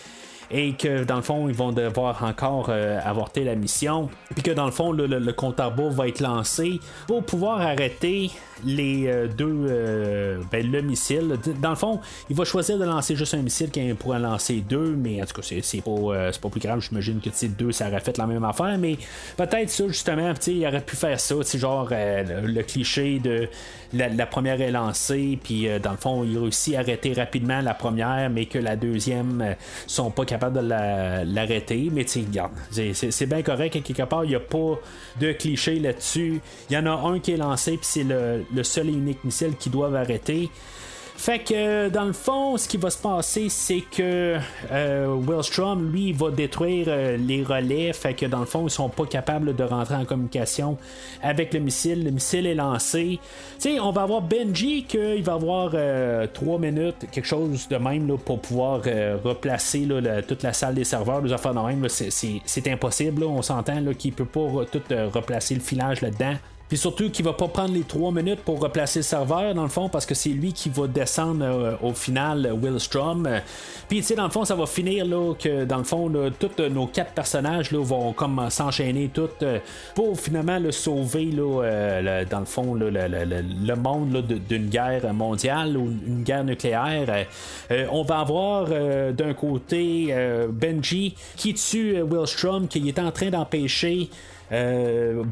et que dans le fond, ils vont devoir encore avorter la mission. Puis que dans le fond, le, le, compte à va être lancé pour pouvoir arrêter les deux ben, le missile. Dans le fond, il va choisir de lancer juste un missile qui pourrait lancer deux, mais en tout cas, c'est pas, pas plus grave. J'imagine que deux, ça aurait fait la même affaire, mais peut-être ça, justement, il aurait pu faire ça, genre le, cliché de la, première est lancée, puis dans le fond, il réussit à arrêter rapidement la première, mais que la deuxième sont pas capables de l'arrêter. mais tu c'est bien correct, quelque part, il n'y a pas de cliché là-dessus. Il y en a un qui est lancé, puis c'est le, le, seul et unique missile qui doivent arrêter. Fait que dans le fond, ce qui va se passer, c'est que euh, Willstrom, lui, va détruire euh, les relais. Fait que dans le fond, ils sont pas capables de rentrer en communication avec le missile. Le missile est lancé. Tu sais, on va avoir Benji qu'il va avoir euh, trois minutes, quelque chose de même là, pour pouvoir replacer toute la salle des serveurs, les affaires de même. c'est impossible. on s'entend qu'il peut pas tout replacer le filage là-dedans. Puis surtout qu'il va pas prendre les 3 minutes pour replacer le serveur, dans le fond, parce que c'est lui qui va descendre euh, au final, Will Strom. Puis, tu sais, dans le fond, ça va finir là, que, dans le fond, tous nos quatre personnages là, vont comme s'enchaîner tout euh, pour finalement le sauver, là, euh, dans le fond, le, monde d'une guerre mondiale ou une guerre nucléaire. on va avoir d'un côté Benji qui tue Will Strom, qui est en train d'empêcher euh,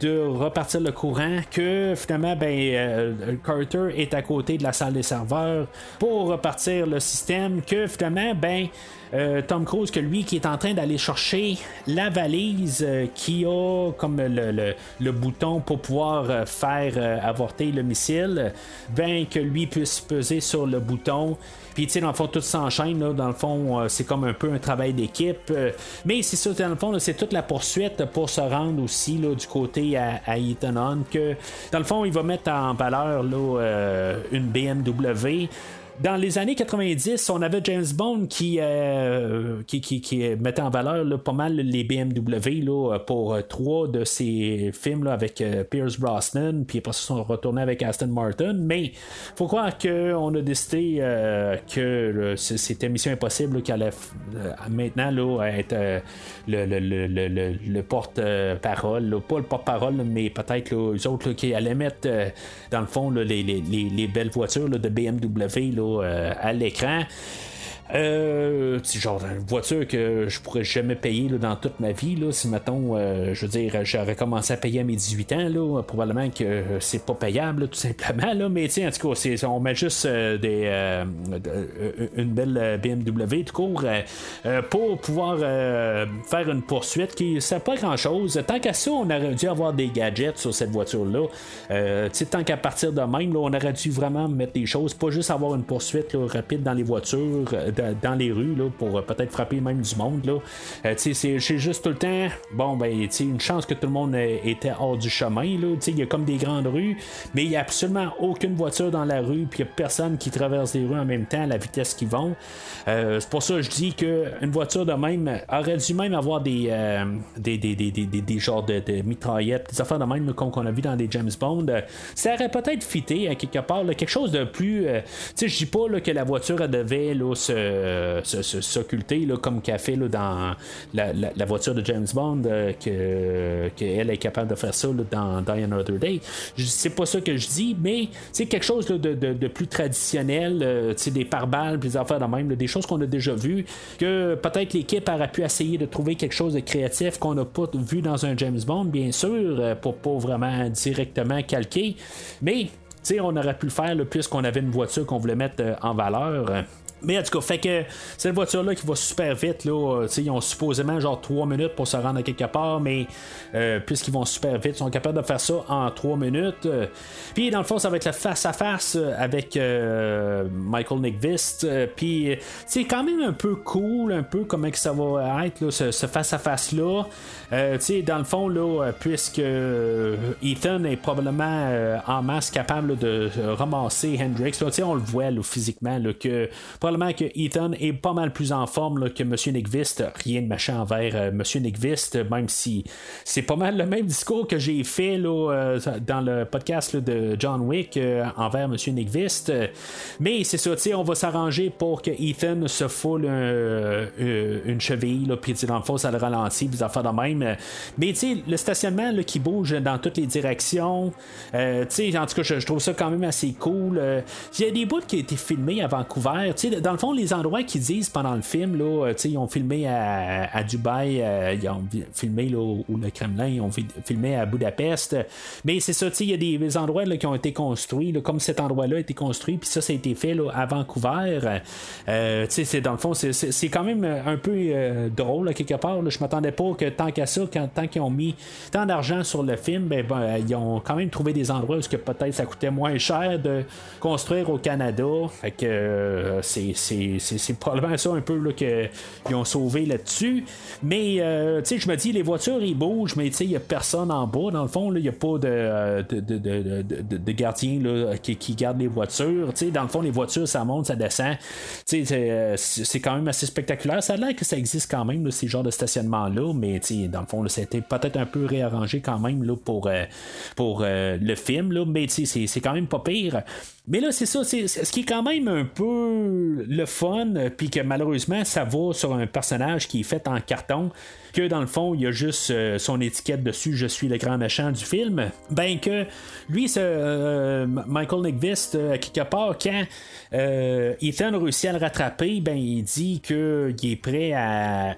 de repartir le courant, que finalement, ben, euh, Carter est à côté de la salle des serveurs pour repartir le système, que finalement, ben, euh, Tom Cruise, que lui qui est en train d'aller chercher la valise qui a comme le, bouton pour pouvoir faire avorter le missile, ben que lui puisse peser sur le bouton puis, tu sais, dans le fond, tout s'enchaîne. Dans le fond, euh, c'est comme un peu un travail d'équipe. Euh, mais c'est ça, dans le fond, c'est toute la poursuite pour se rendre aussi là, du côté à, à Eton que, dans le fond, il va mettre en valeur là, euh, une BMW dans les années 90, on avait James Bond qui, euh, qui, mettait en valeur pas mal les BMW pour euh, trois de ses films avec euh, Pierce Brosnan, puis après ça, sont retournés avec Aston Martin. Mais faut croire qu'on a décidé que c'était Mission Impossible qui allait maintenant être le, le, le, le porte-parole, pas le porte-parole, mais peut-être les autres qui allaient mettre dans le fond les, les, les, belles voitures de BMW. Euh, à l'écran. Euh, c'est genre une voiture que je pourrais jamais payer là, dans toute ma vie. Là, si mettons, euh, je veux dire, j'aurais commencé à payer à mes 18 ans, là, probablement que c'est pas payable, tout simplement. Là, mais tiens, en tout cas, on met juste euh, des, euh, une belle BMW de court pour pouvoir faire une poursuite qui ne sert pas grand chose. Tant qu'à ça, on aurait dû avoir des gadgets sur cette voiture-là. tant qu'à partir de même, on aurait dû vraiment mettre des choses, pas juste avoir une poursuite rapide dans les voitures dans les rues là, pour euh, peut-être frapper même du monde. Là. Euh, c'est juste tout le temps, bon, ben, une chance que tout le monde euh, était hors du chemin. Il y a comme des grandes rues, mais il n'y a absolument aucune voiture dans la rue, puis il n'y a personne qui traverse les rues en même temps à la vitesse qu'ils vont. c'est pour ça que je dis qu'une voiture de même aurait dû même avoir des, des, des, des, des, genres de, mitraillettes, des affaires de même qu'on a vu dans des James Bond. ça aurait peut-être fité quelque part, quelque chose de plus. tu sais, je dis pas que la voiture elle devait là, se euh, s'occulter comme qu'a fait dans la, voiture de James Bond, euh, qu'elle est capable de faire ça dans Die Another Day. C'est pas ça que je dis, mais c'est quelque chose de, plus traditionnel, euh, des pare-balles, des affaires de même, des choses qu'on a déjà vues, que peut-être l'équipe aurait pu essayer de trouver quelque chose de créatif qu'on n'a pas vu dans un James Bond, bien sûr, pour pas vraiment directement calquer, mais on aurait pu le faire puisqu'on avait une voiture qu'on voulait mettre en valeur. Mais en tout cas, fait que cette voiture-là qui va super vite, là, ils ont supposément genre 3 minutes pour se rendre à quelque part, mais euh, puisqu'ils vont super vite, ils sont capables de faire ça en 3 minutes. Puis dans le fond, ça va être le face-à-face avec euh, Michael Nickvist. Puis c'est quand même un peu cool, un peu comment que ça va être, ce face-à-face-là. Euh, dans le fond, là, puisque Ethan est probablement en masse capable de ramasser Hendrix, on le voit physiquement, là, que que Ethan est pas mal plus en forme que Monsieur Nickvist. Rien de machin envers euh, Monsieur Nickvist, même si c'est pas mal le même discours que j'ai fait euh, dans le podcast de John Wick euh, envers Monsieur Nickvist. Mais c'est ça, on va s'arranger pour que Ethan se foule une cheville, puis dans le fond, ça le ralentit, puis ça fait de même. Mais le stationnement qui bouge dans toutes les directions, en tout cas, je, trouve ça quand même assez cool. Il y a des bouts qui ont été filmés à Vancouver. Dans le fond, les endroits qu'ils disent pendant le film, là, ils ont filmé à, Dubaï, euh, ils ont filmé là, où le Kremlin, ils ont filmé à Budapest. Mais c'est ça, il y a des, endroits là, qui ont été construits, comme cet endroit-là a été construit, puis ça, ça a été fait là, à Vancouver. Euh, c'est, dans le fond, c'est, quand même un peu euh, drôle, quelque part. Je m'attendais pas que tant qu'à ça, quand, tant qu'ils ont mis tant d'argent sur le film, ben, ben, ils ont quand même trouvé des endroits où peut-être ça coûtait moins cher de construire au Canada. Fait que c'est, c'est, probablement ça un peu qu'ils ont sauvé là-dessus. Mais euh, tu sais, je me dis, les voitures, ils bougent, mais tu sais, il n'y a personne en bas. Dans le fond, il n'y a pas de, euh, de, de, de, de gardien là, qui, qui garde les voitures. Tu sais, dans le fond, les voitures, ça monte, ça descend. Tu sais, euh, c'est quand même assez spectaculaire. Ça a l'air que ça existe quand même, ces genres de stationnement-là, mais tu sais, dans le fond, été peut-être un peu réarrangé quand même là, pour, pour le film, là, mais tu sais, c'est quand même pas pire. Mais là, c'est ça, c'est ce qui est quand même un peu le fun, puis que malheureusement, ça va sur un personnage qui est fait en carton que dans le fond, il y a juste euh, son étiquette dessus, je suis le grand méchant du film, ben que lui, euh, Michael Nickvist, euh, quelque part, quand Ethan réussit à le rattraper, ben il dit qu'il est prêt à,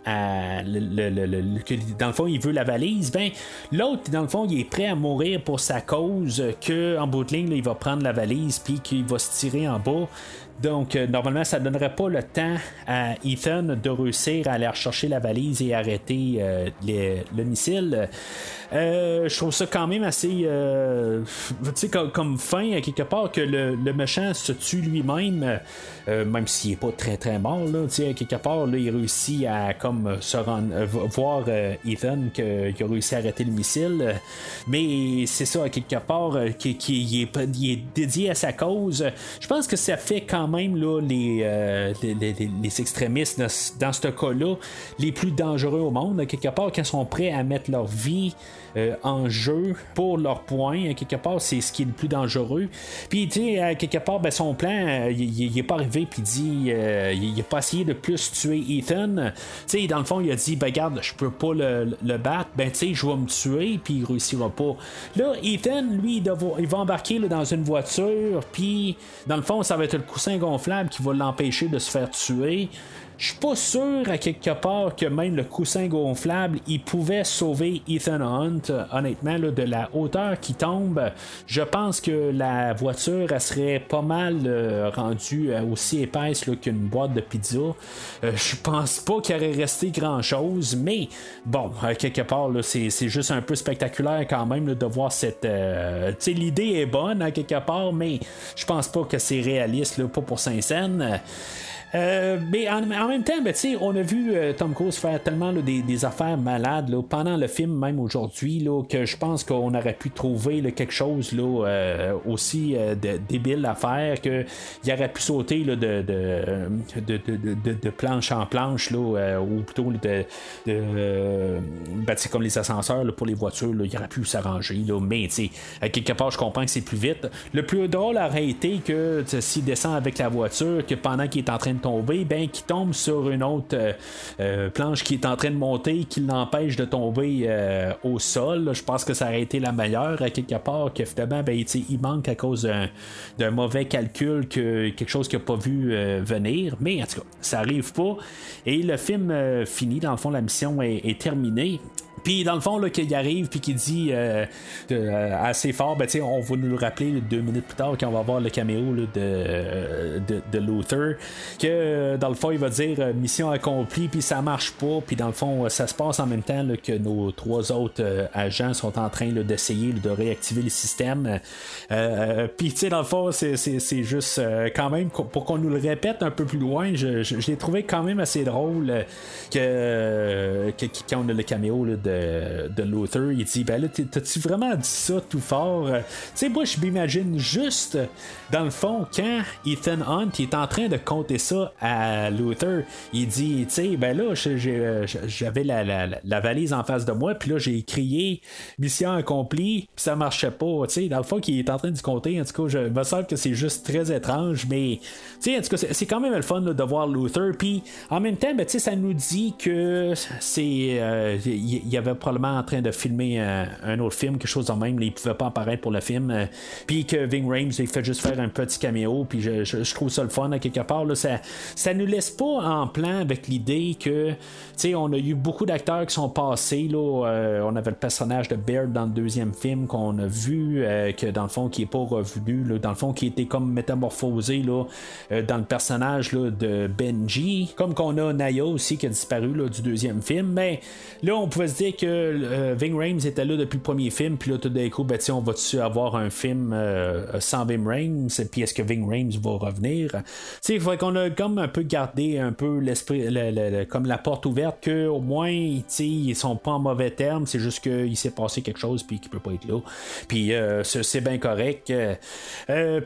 dans le fond, il veut la valise, ben l'autre, dans le fond, il est prêt à mourir pour sa cause, que en bout de ligne, il va prendre la valise, puis qu'il va se tirer en bas. Donc, euh, normalement, ça ne donnerait pas le temps à Ethan de réussir à aller rechercher la valise et arrêter euh, le missile. Euh, je trouve ça quand même assez, comme, comme, fin, à quelque part, que le, méchant se tue lui-même, même s'il n'est pas très très mort. Là, à quelque part, là, il réussit à comme se rendre, voir Ethan qu'il a réussi à arrêter le missile. Mais c'est ça, à quelque part, qui, est, est, dédié à sa cause. Je pense que ça fait quand même là, euh, les, les, extrémistes dans, ce cas-là les plus dangereux au monde, quelque part, quand ils sont prêts à mettre leur vie euh, en jeu pour leur point, quelque part, c'est ce qui est le plus dangereux. Puis, tu sais, quelque part, ben, son plan, euh, il n'est pas arrivé, puis dit, il n'a pas essayé de plus tuer Ethan. Tu sais, dans le fond, il a dit, ben, regarde, je peux pas le, battre, ben, tu sais, je vais me tuer, puis il réussira pas. Là, Ethan, lui, il va embarquer dans une voiture, puis, dans le fond, ça va être le coussin gonflable qui va l'empêcher de se faire tuer. Je suis pas sûr à quelque part que même le coussin gonflable, il pouvait sauver Ethan Hunt. Honnêtement, de la hauteur qui tombe, je pense que la voiture elle serait pas mal euh, rendue euh, aussi épaisse qu'une boîte de pizza. Euh, je pense pas qu'il aurait resté grand chose, mais bon, quelque part, c'est, juste un peu spectaculaire quand même de voir cette. l'idée est bonne à quelque part, mais je pense pas que c'est réaliste, pas pour Saint-Saëns. Euh, mais en, même temps, ben, on a vu euh, Tom Cruise faire tellement des, affaires malades pendant le film, même aujourd'hui, que je pense qu'on aurait pu trouver quelque chose euh, aussi débile à faire, qu'il aurait pu sauter de, de, planche en planche, ou plutôt de, ben, comme les ascenseurs pour les voitures, il aurait pu s'arranger. Mais à quelque part, je comprends que c'est plus vite. Le plus drôle aurait été que s'il descend avec la voiture, que pendant qu'il est en train de tomber, ben qui tombe sur une autre euh, euh, planche qui est en train de monter, qui l'empêche de tomber euh, au sol. Je pense que ça aurait été la meilleure à quelque part, que finalement, ben, il manque à cause d'un mauvais calcul, que quelque chose qu'il n'a pas vu venir. Mais en tout cas, ça arrive pas. Et le film finit, dans le fond, la mission est terminée. Puis dans le fond, là, qu'il arrive puis qu'il dit assez fort, ben, on va nous le rappeler deux minutes plus tard quand on va voir le caméo de, de, Luther, que dans le fond, il va dire euh, mission accomplie, puis ça marche pas, puis dans le fond, ça se passe en même temps que nos trois autres agents sont en train d'essayer de réactiver le système. puis tu sais, dans le fond, c'est juste quand même pour qu'on nous le répète un peu plus loin, je, l'ai trouvé quand même assez drôle que, quand on a le caméo de, de Luther. Il dit Ben là, t'as-tu vraiment dit ça tout fort? Tu sais, moi, je m'imagine juste, dans le fond, quand Ethan Hunt est en train de compter ça à Luther, il dit Tu sais, ben là, j'avais la, valise en face de moi, puis là, j'ai crié Mission accomplie, puis ça marchait pas. Tu sais, dans le fond, qu'il est en train de compter, en tout cas, je me semble que c'est juste très étrange, mais tu sais, en tout cas, c'est quand même le fun de voir Luther, puis en même temps, ben, ça nous dit que c'est. Il euh, y, avait probablement en train de filmer euh, un autre film, quelque chose de même. il pouvait pas apparaître pour le film. Euh, puis que Ving Rhames, il fait juste faire un petit caméo. Puis je, trouve ça le fun à quelque part. Là, ça, ça nous laisse pas en plan avec l'idée que. on a eu beaucoup d'acteurs qui sont passés. Là, on avait le personnage de Baird dans le deuxième film qu'on a vu, que dans le fond, qui est pas revenu. Là, dans le fond, qui était comme métamorphosé là, dans le personnage là, de Benji. Comme qu'on a Naya aussi qui a disparu là, du deuxième film. Mais là, on pouvait se dire que euh, Ving Rhames était là depuis le premier film, puis là, tout d'un coup, ben, on va-tu avoir un film euh, sans Ving Rhames, puis est-ce que Ving Rhames va revenir? Il faudrait qu'on a comme un peu gardé un peu l'esprit, comme la porte ouverte, qu'au moins, ils sont pas en mauvais termes, c'est juste qu'il s'est passé quelque chose, puis qu'il peut pas être là. Puis euh, c'est bien correct.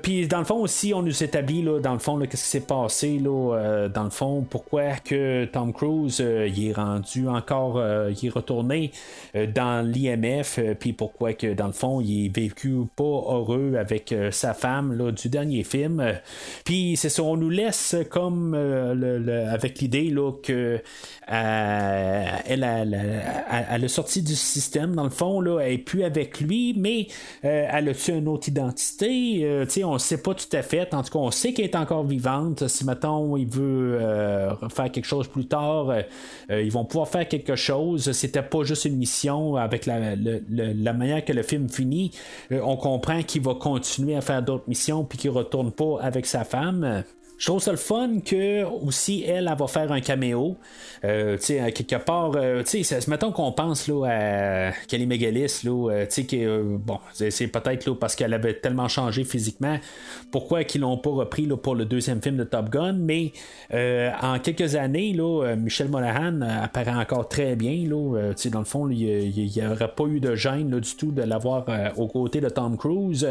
puis dans le fond aussi, on nous établit, là, dans le fond, qu'est-ce qui s'est passé, là, dans le fond, pourquoi que Tom Cruise, il est rendu encore, euh, il est retourné euh, dans l'IMF, euh, puis pourquoi que dans le fond, il est vécu pas heureux avec sa femme là, du dernier film. Puis c'est ça, on nous laisse comme avec l'idée là, que elle, a, sorti du système, dans le fond, là, elle est plus avec lui, mais elle a-tu une autre identité? sais on ne sait pas tout à fait. En tout cas, on sait qu'elle est encore vivante. Si, mettons, il veut faire quelque chose plus tard, ils vont pouvoir faire quelque chose. C'était pas juste une mission avec la, la manière que le film finit. Euh, on comprend qu'il va continuer à faire d'autres missions puis qu'il retourne pas avec sa femme. Je trouve ça le fun que aussi elle, elle va faire un caméo. Euh, tu sais, quelque part, euh, tu sais, mettons qu'on pense là, à Kelly Megalis, là, euh, tu sais, que bon, c'est peut-être parce qu'elle avait tellement changé physiquement. Pourquoi qu'ils l'ont pas repris là, pour le deuxième film de Top Gun, mais en quelques années, là, Michel Monaghan apparaît encore très bien. Là, tu sais, dans le fond, il n'y aurait pas eu de gêne là, du tout de l'avoir aux côtés de Tom Cruise.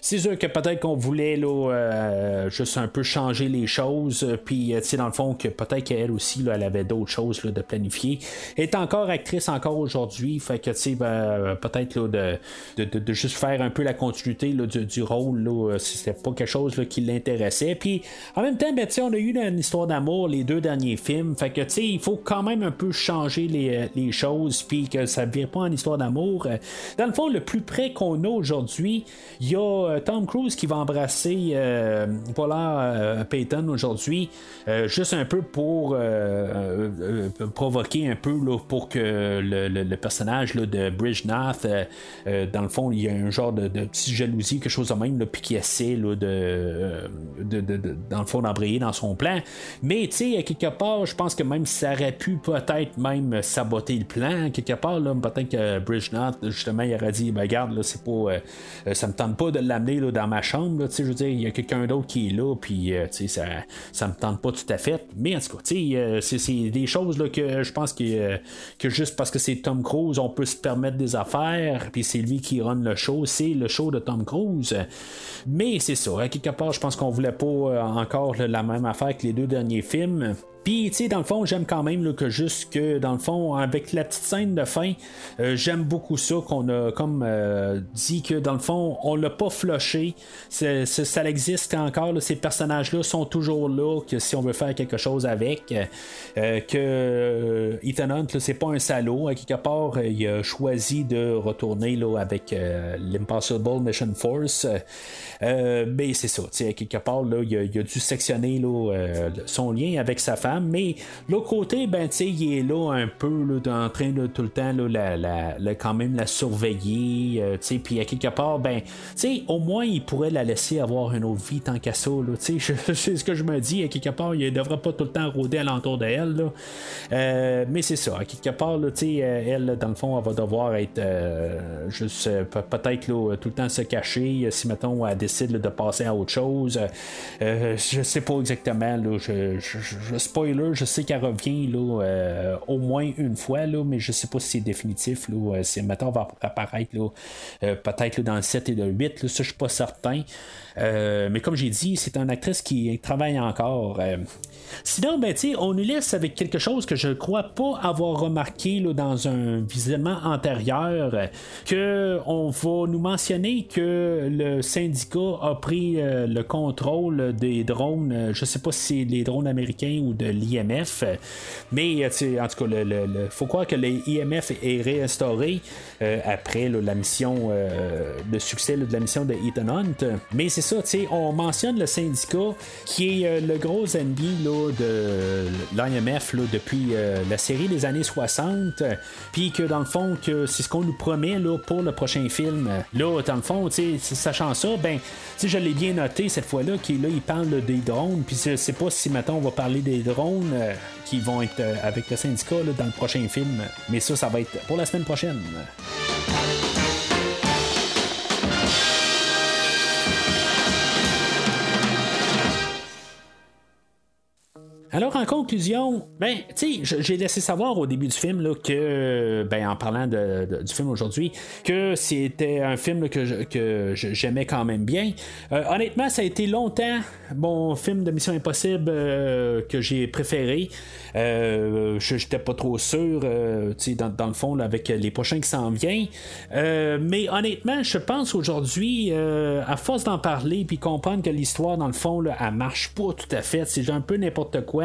C'est sûr que peut-être qu'on voulait là, juste un peu changer les choses, euh, puis euh, tu sais, dans le fond, que peut-être qu'elle aussi, là, elle avait d'autres choses de planifier. Elle est encore actrice encore aujourd'hui, fait que tu sais, ben, peut-être de, de, de, juste faire un peu la continuité là, du, rôle, là, c'était pas quelque chose là, qui l'intéressait. Puis en même temps, ben, on a eu une histoire d'amour les deux derniers films, fait que tu sais, il faut quand même un peu changer les, euh, les choses, puis que ça ne vire pas en histoire d'amour. Dans le fond, le plus près qu'on a aujourd'hui, il y a Tom Cruise qui va embrasser euh, Paula Payton aujourd'hui, euh, juste un peu pour euh, euh, provoquer un peu là, pour que le, personnage là, de Bridge Nath, dans le fond, il y a un genre de, petite jalousie, quelque chose de même, puis qui essaie là, de, de, dans le fond, d'embrayer dans son plan. Mais tu sais, quelque part, je pense que même ça aurait pu peut-être même saboter le plan, quelque part, peut-être que Bridge Nath, justement, il aurait dit, ben, regarde, c'est pas, ça me tente pas de l'amener dans ma chambre, tu sais, je veux dire, il y a quelqu'un d'autre qui est là, puis ça, ça me tente pas tout à fait. Mais en tout cas, euh, c'est des choses que je pense que, juste parce que c'est Tom Cruise, on peut se permettre des affaires, puis c'est lui qui run le show, c'est le show de Tom Cruise. Mais c'est ça, quelque part, je pense qu'on voulait pas euh, encore la même affaire que les deux derniers films. Puis, tu sais, dans le fond, j'aime quand même que juste que, dans le fond, avec la petite scène de fin, euh, j'aime beaucoup ça qu'on a comme euh, dit que, dans le fond, on l'a pas flushé. ça existe encore. ces personnages-là sont toujours là, que si on veut faire quelque chose avec, euh, que Ethan Hunt, c'est pas un salaud. À quelque part, il a choisi de retourner là, avec l'Impossible Mission Force. mais c'est ça, à quelque part, là, il, a, il a dû sectionner là, son lien avec sa femme mais l'autre côté, ben, tu sais, il est là un peu là, en train de tout le temps là, la, quand même la surveiller. Euh, tu sais, puis à quelque part, ben, tu sais, au moins il pourrait la laisser avoir une autre vie tant qu'à ça. Tu sais, c'est ce que je me dis. À quelque part, il ne devrait pas tout le temps rôder alentour d'elle. Euh, mais c'est ça. À quelque part, tu sais, euh, elle, dans le fond, elle va devoir être juste peut-être tout le temps se cacher. Si mettons, elle décide de passer à autre chose. je sais pas exactement. Là, je, sais pas je sais qu'elle revient là, au moins une fois, là, mais je sais pas si c'est définitif. Là, si maintenant va apparaître peut-être dans le 7 et le 8, là, ça je suis pas certain. mais comme j'ai dit, c'est une actrice qui travaille encore. Sinon, ben, on nous laisse avec quelque chose que je ne crois pas avoir remarqué là, dans un visionnement antérieur, que on va nous mentionner que le syndicat a pris euh, le contrôle des drones, euh, je ne sais pas si c'est les drones américains ou de l'IMF, mais euh, en tout cas, il faut croire que l'IMF est réinstauré après la mission, le succès de la mission de Ethan Hunt. Mais c'est ça, on mentionne le syndicat qui est le gros ennemi là, de l'IMF depuis euh, la série des années 60, puis que dans le fond, que c'est ce qu'on nous promet là, pour le prochain film. Là, dans le fond, sachant ça, ben, je l'ai bien noté cette fois-là, qu'il il parle des drones, puis je sais pas si maintenant on va parler des drones euh, qui vont être euh, avec le syndicat dans le prochain film, mais ça, ça va être pour la semaine prochaine. Alors, en conclusion, ben, tu sais, j'ai laissé savoir au début du film là, que, ben, en parlant de, du film aujourd'hui, que c'était un film que, j'aimais quand même bien. Euh, honnêtement, ça a été longtemps mon film de Mission Impossible euh, que j'ai préféré. Euh, je n'étais pas trop sûr, dans, dans, le fond, avec les prochains qui s'en viennent. mais honnêtement, je pense aujourd'hui, à force d'en parler puis comprendre que l'histoire, dans le fond, là, elle marche pas tout à fait. C'est un peu n'importe quoi.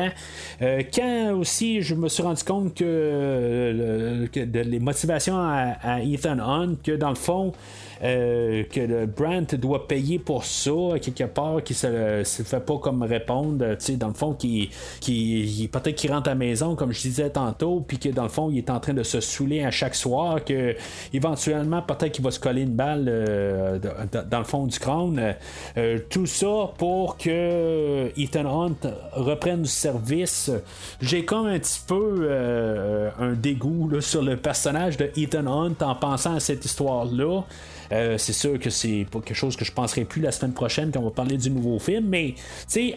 Euh, quand aussi je me suis rendu compte que, euh, les motivations à, Ethan Hunt, que dans le fond, euh, que le Brandt doit payer pour ça, quelque part, qui se, se fait pas comme répondre, tu sais, dans le fond, qui, qui peut-être qu'il rentre à la maison, comme je disais tantôt, puis que dans le fond, il est en train de se saouler à chaque soir, que éventuellement, peut-être qu'il va se coller une balle dans le fond du crâne. tout ça pour que Ethan Hunt reprenne du service. J'ai comme un petit peu euh, un dégoût sur le personnage de Ethan Hunt en pensant à cette histoire-là. Euh, c'est sûr que c'est pas quelque chose que je penserai plus la semaine prochaine quand on va parler du nouveau film, mais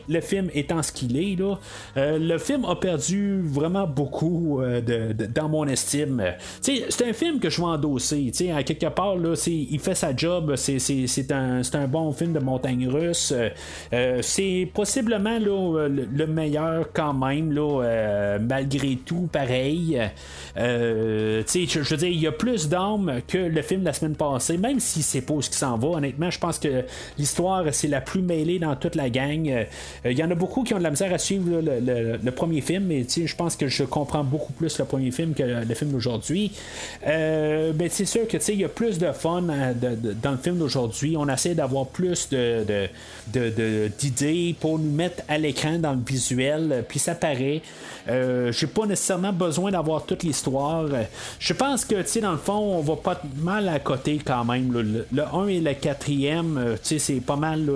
le film étant ce qu'il est, là, euh, le film a perdu vraiment beaucoup de, dans mon estime. c'est un film que je vais endosser. À quelque part, là, il fait sa job, c'est un, un, bon film de montagne russe. c'est possiblement là, le meilleur quand même, là, euh, malgré tout, pareil. Euh, je veux dire, il y a plus d'âmes que le film de la semaine passée, si c'est pas ce qui s'en va. Honnêtement, je pense que l'histoire, c'est la plus mêlée dans toute la gang. Euh, il y en a beaucoup qui ont de la misère à suivre le, premier film, mais je pense que je comprends beaucoup plus le premier film que le film d'aujourd'hui. ben, c'est sûr que il y a plus de fun dans le film d'aujourd'hui. On essaie d'avoir plus d'idées pour nous mettre à l'écran dans le visuel puis ça paraît. Euh, j'ai pas nécessairement besoin d'avoir toute l'histoire. Je pense que, tu sais, dans le fond, on va pas mal à côté quand même. Le, 1 et le 4e, euh, c'est pas mal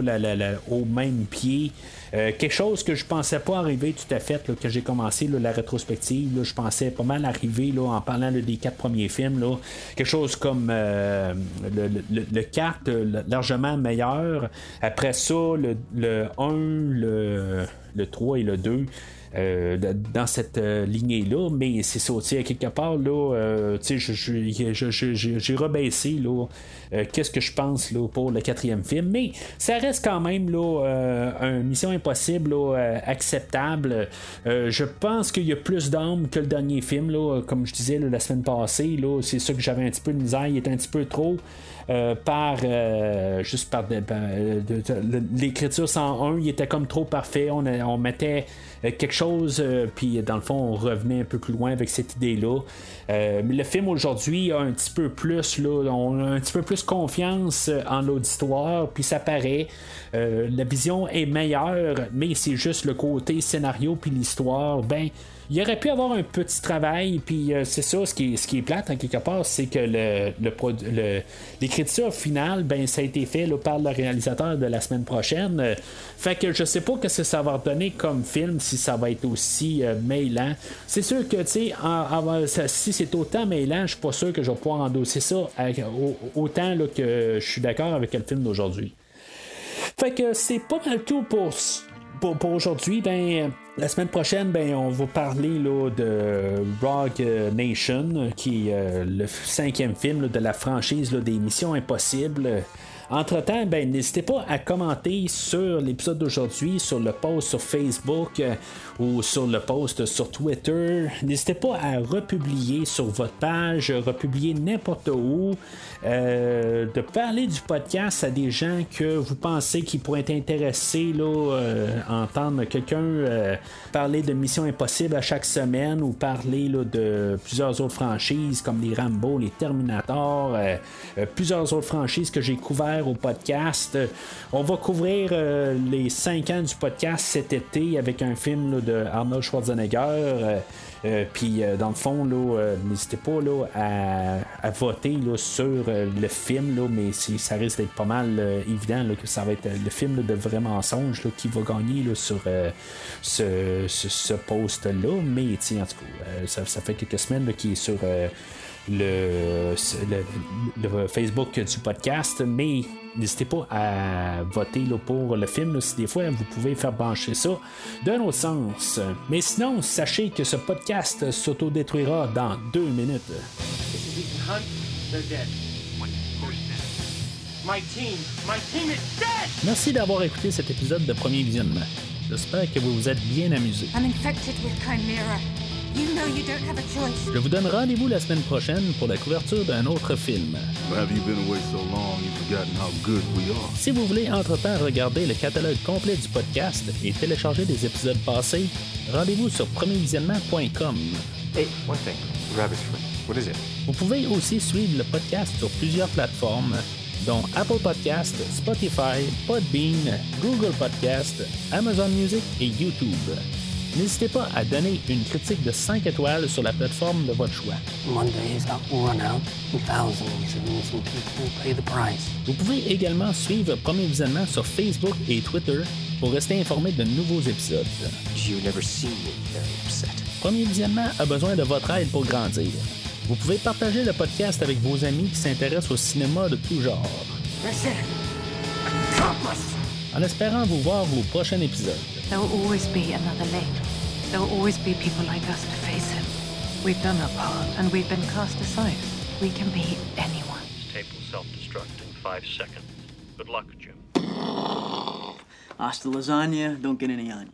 au même pied. Euh, quelque chose que je pensais pas arriver tout à fait, que j'ai commencé la rétrospective, je pensais pas mal arriver là, en parlant des quatre premiers films. Là, quelque chose comme le, le, 4, largement meilleur. Après ça, le, le 1, le le 3 et le 2. Euh, dans cette euh, lignée-là, mais c'est ça, à quelque part, là, euh, j'ai rebaissé qu'est-ce que je pense pour le quatrième film, mais ça reste quand même là, une mission impossible acceptable. je pense qu'il y a plus d'âme que le dernier film, comme je disais la semaine passée, c'est ça que j'avais un petit peu de misère, il est un petit peu trop. Par juste par, l'écriture 101 il était comme trop parfait on, on mettait quelque chose, euh, puis dans le fond, on revenait un peu plus loin avec cette idée-là. Euh, le film aujourd'hui a un petit peu plus, là, on a un petit peu plus confiance en l'auditoire, puis ça paraît. Euh, la vision est meilleure, mais c'est juste le côté scénario puis l'histoire, ben il aurait pu avoir un petit travail, puis euh, c'est ça, ce qui est, ce plate en quelque part, c'est que le, l'écriture finale, ben ça a été fait par le réalisateur de la semaine prochaine. fait que je sais pas que ça va donner comme film si ça va être aussi euh, mêlant. C'est sûr que tu sais, si c'est autant mêlant, je suis pas sûr que je vais pouvoir endosser ça autant que je suis d'accord avec le film d'aujourd'hui. Fait que c'est pas mal tout pour, pour, pour aujourd'hui. Ben La semaine prochaine, ben, on va parler là, de Rogue Nation, qui est le cinquième film de la franchise des Missions Impossibles. Entre-temps, ben, n'hésitez pas à commenter sur l'épisode d'aujourd'hui, sur le post sur Facebook euh, ou sur le post sur Twitter. N'hésitez pas à republier sur votre page, republier n'importe où, euh, de parler du podcast à des gens que vous pensez qui pourraient être intéressés là, euh, entendre quelqu'un parler de Mission Impossible à chaque semaine ou parler de plusieurs autres franchises comme les Rambo, les Terminator, plusieurs autres franchises que j'ai couvertes au podcast. On va couvrir euh, les 5 ans du podcast cet été avec un film de Arnold Schwarzenegger. Euh, euh, puis dans le fond, n'hésitez pas là, à, voter sur le film, là, mais si, ça risque d'être pas mal évident que ça va être le film de vrai mensonge qui va gagner sur ce, ce, post-là. Mais en tout cas, ça, fait quelques semaines qu'il est sur le, le, Facebook du podcast, mais n'hésitez pas à voter pour le film. si des fois, vous pouvez faire brancher ça d'un autre sens. Mais sinon, sachez que ce podcast s'autodétruira dans deux minutes. Merci d'avoir écouté cet épisode de Premier Visionnement. J'espère que vous vous êtes bien amusé. Je vous donne rendez-vous la semaine prochaine pour la couverture d'un autre film. Si vous voulez entre-temps regarder le catalogue complet du podcast et télécharger des épisodes passés, rendez-vous sur premiervisionnement.com. Vous pouvez aussi suivre le podcast sur plusieurs plateformes, dont Apple Podcast, Spotify, Podbean, Google Podcast, Amazon Music et YouTube. N'hésitez pas à donner une critique de 5 étoiles sur la plateforme de votre choix. Vous pouvez également suivre Premier Visionnement sur Facebook et Twitter pour rester informé de nouveaux épisodes. Premier Visionnement a besoin de votre aide pour grandir. Vous pouvez partager le podcast avec vos amis qui s'intéressent au cinéma de tout genre. En espérant vous voir au prochain épisode. There will always be another lane. There will always be people like us to face him. We've done our part, and we've been cast aside. We can be anyone. This tape will self-destruct in five seconds. Good luck, Jim. Hasta lasagna, don't get any on you.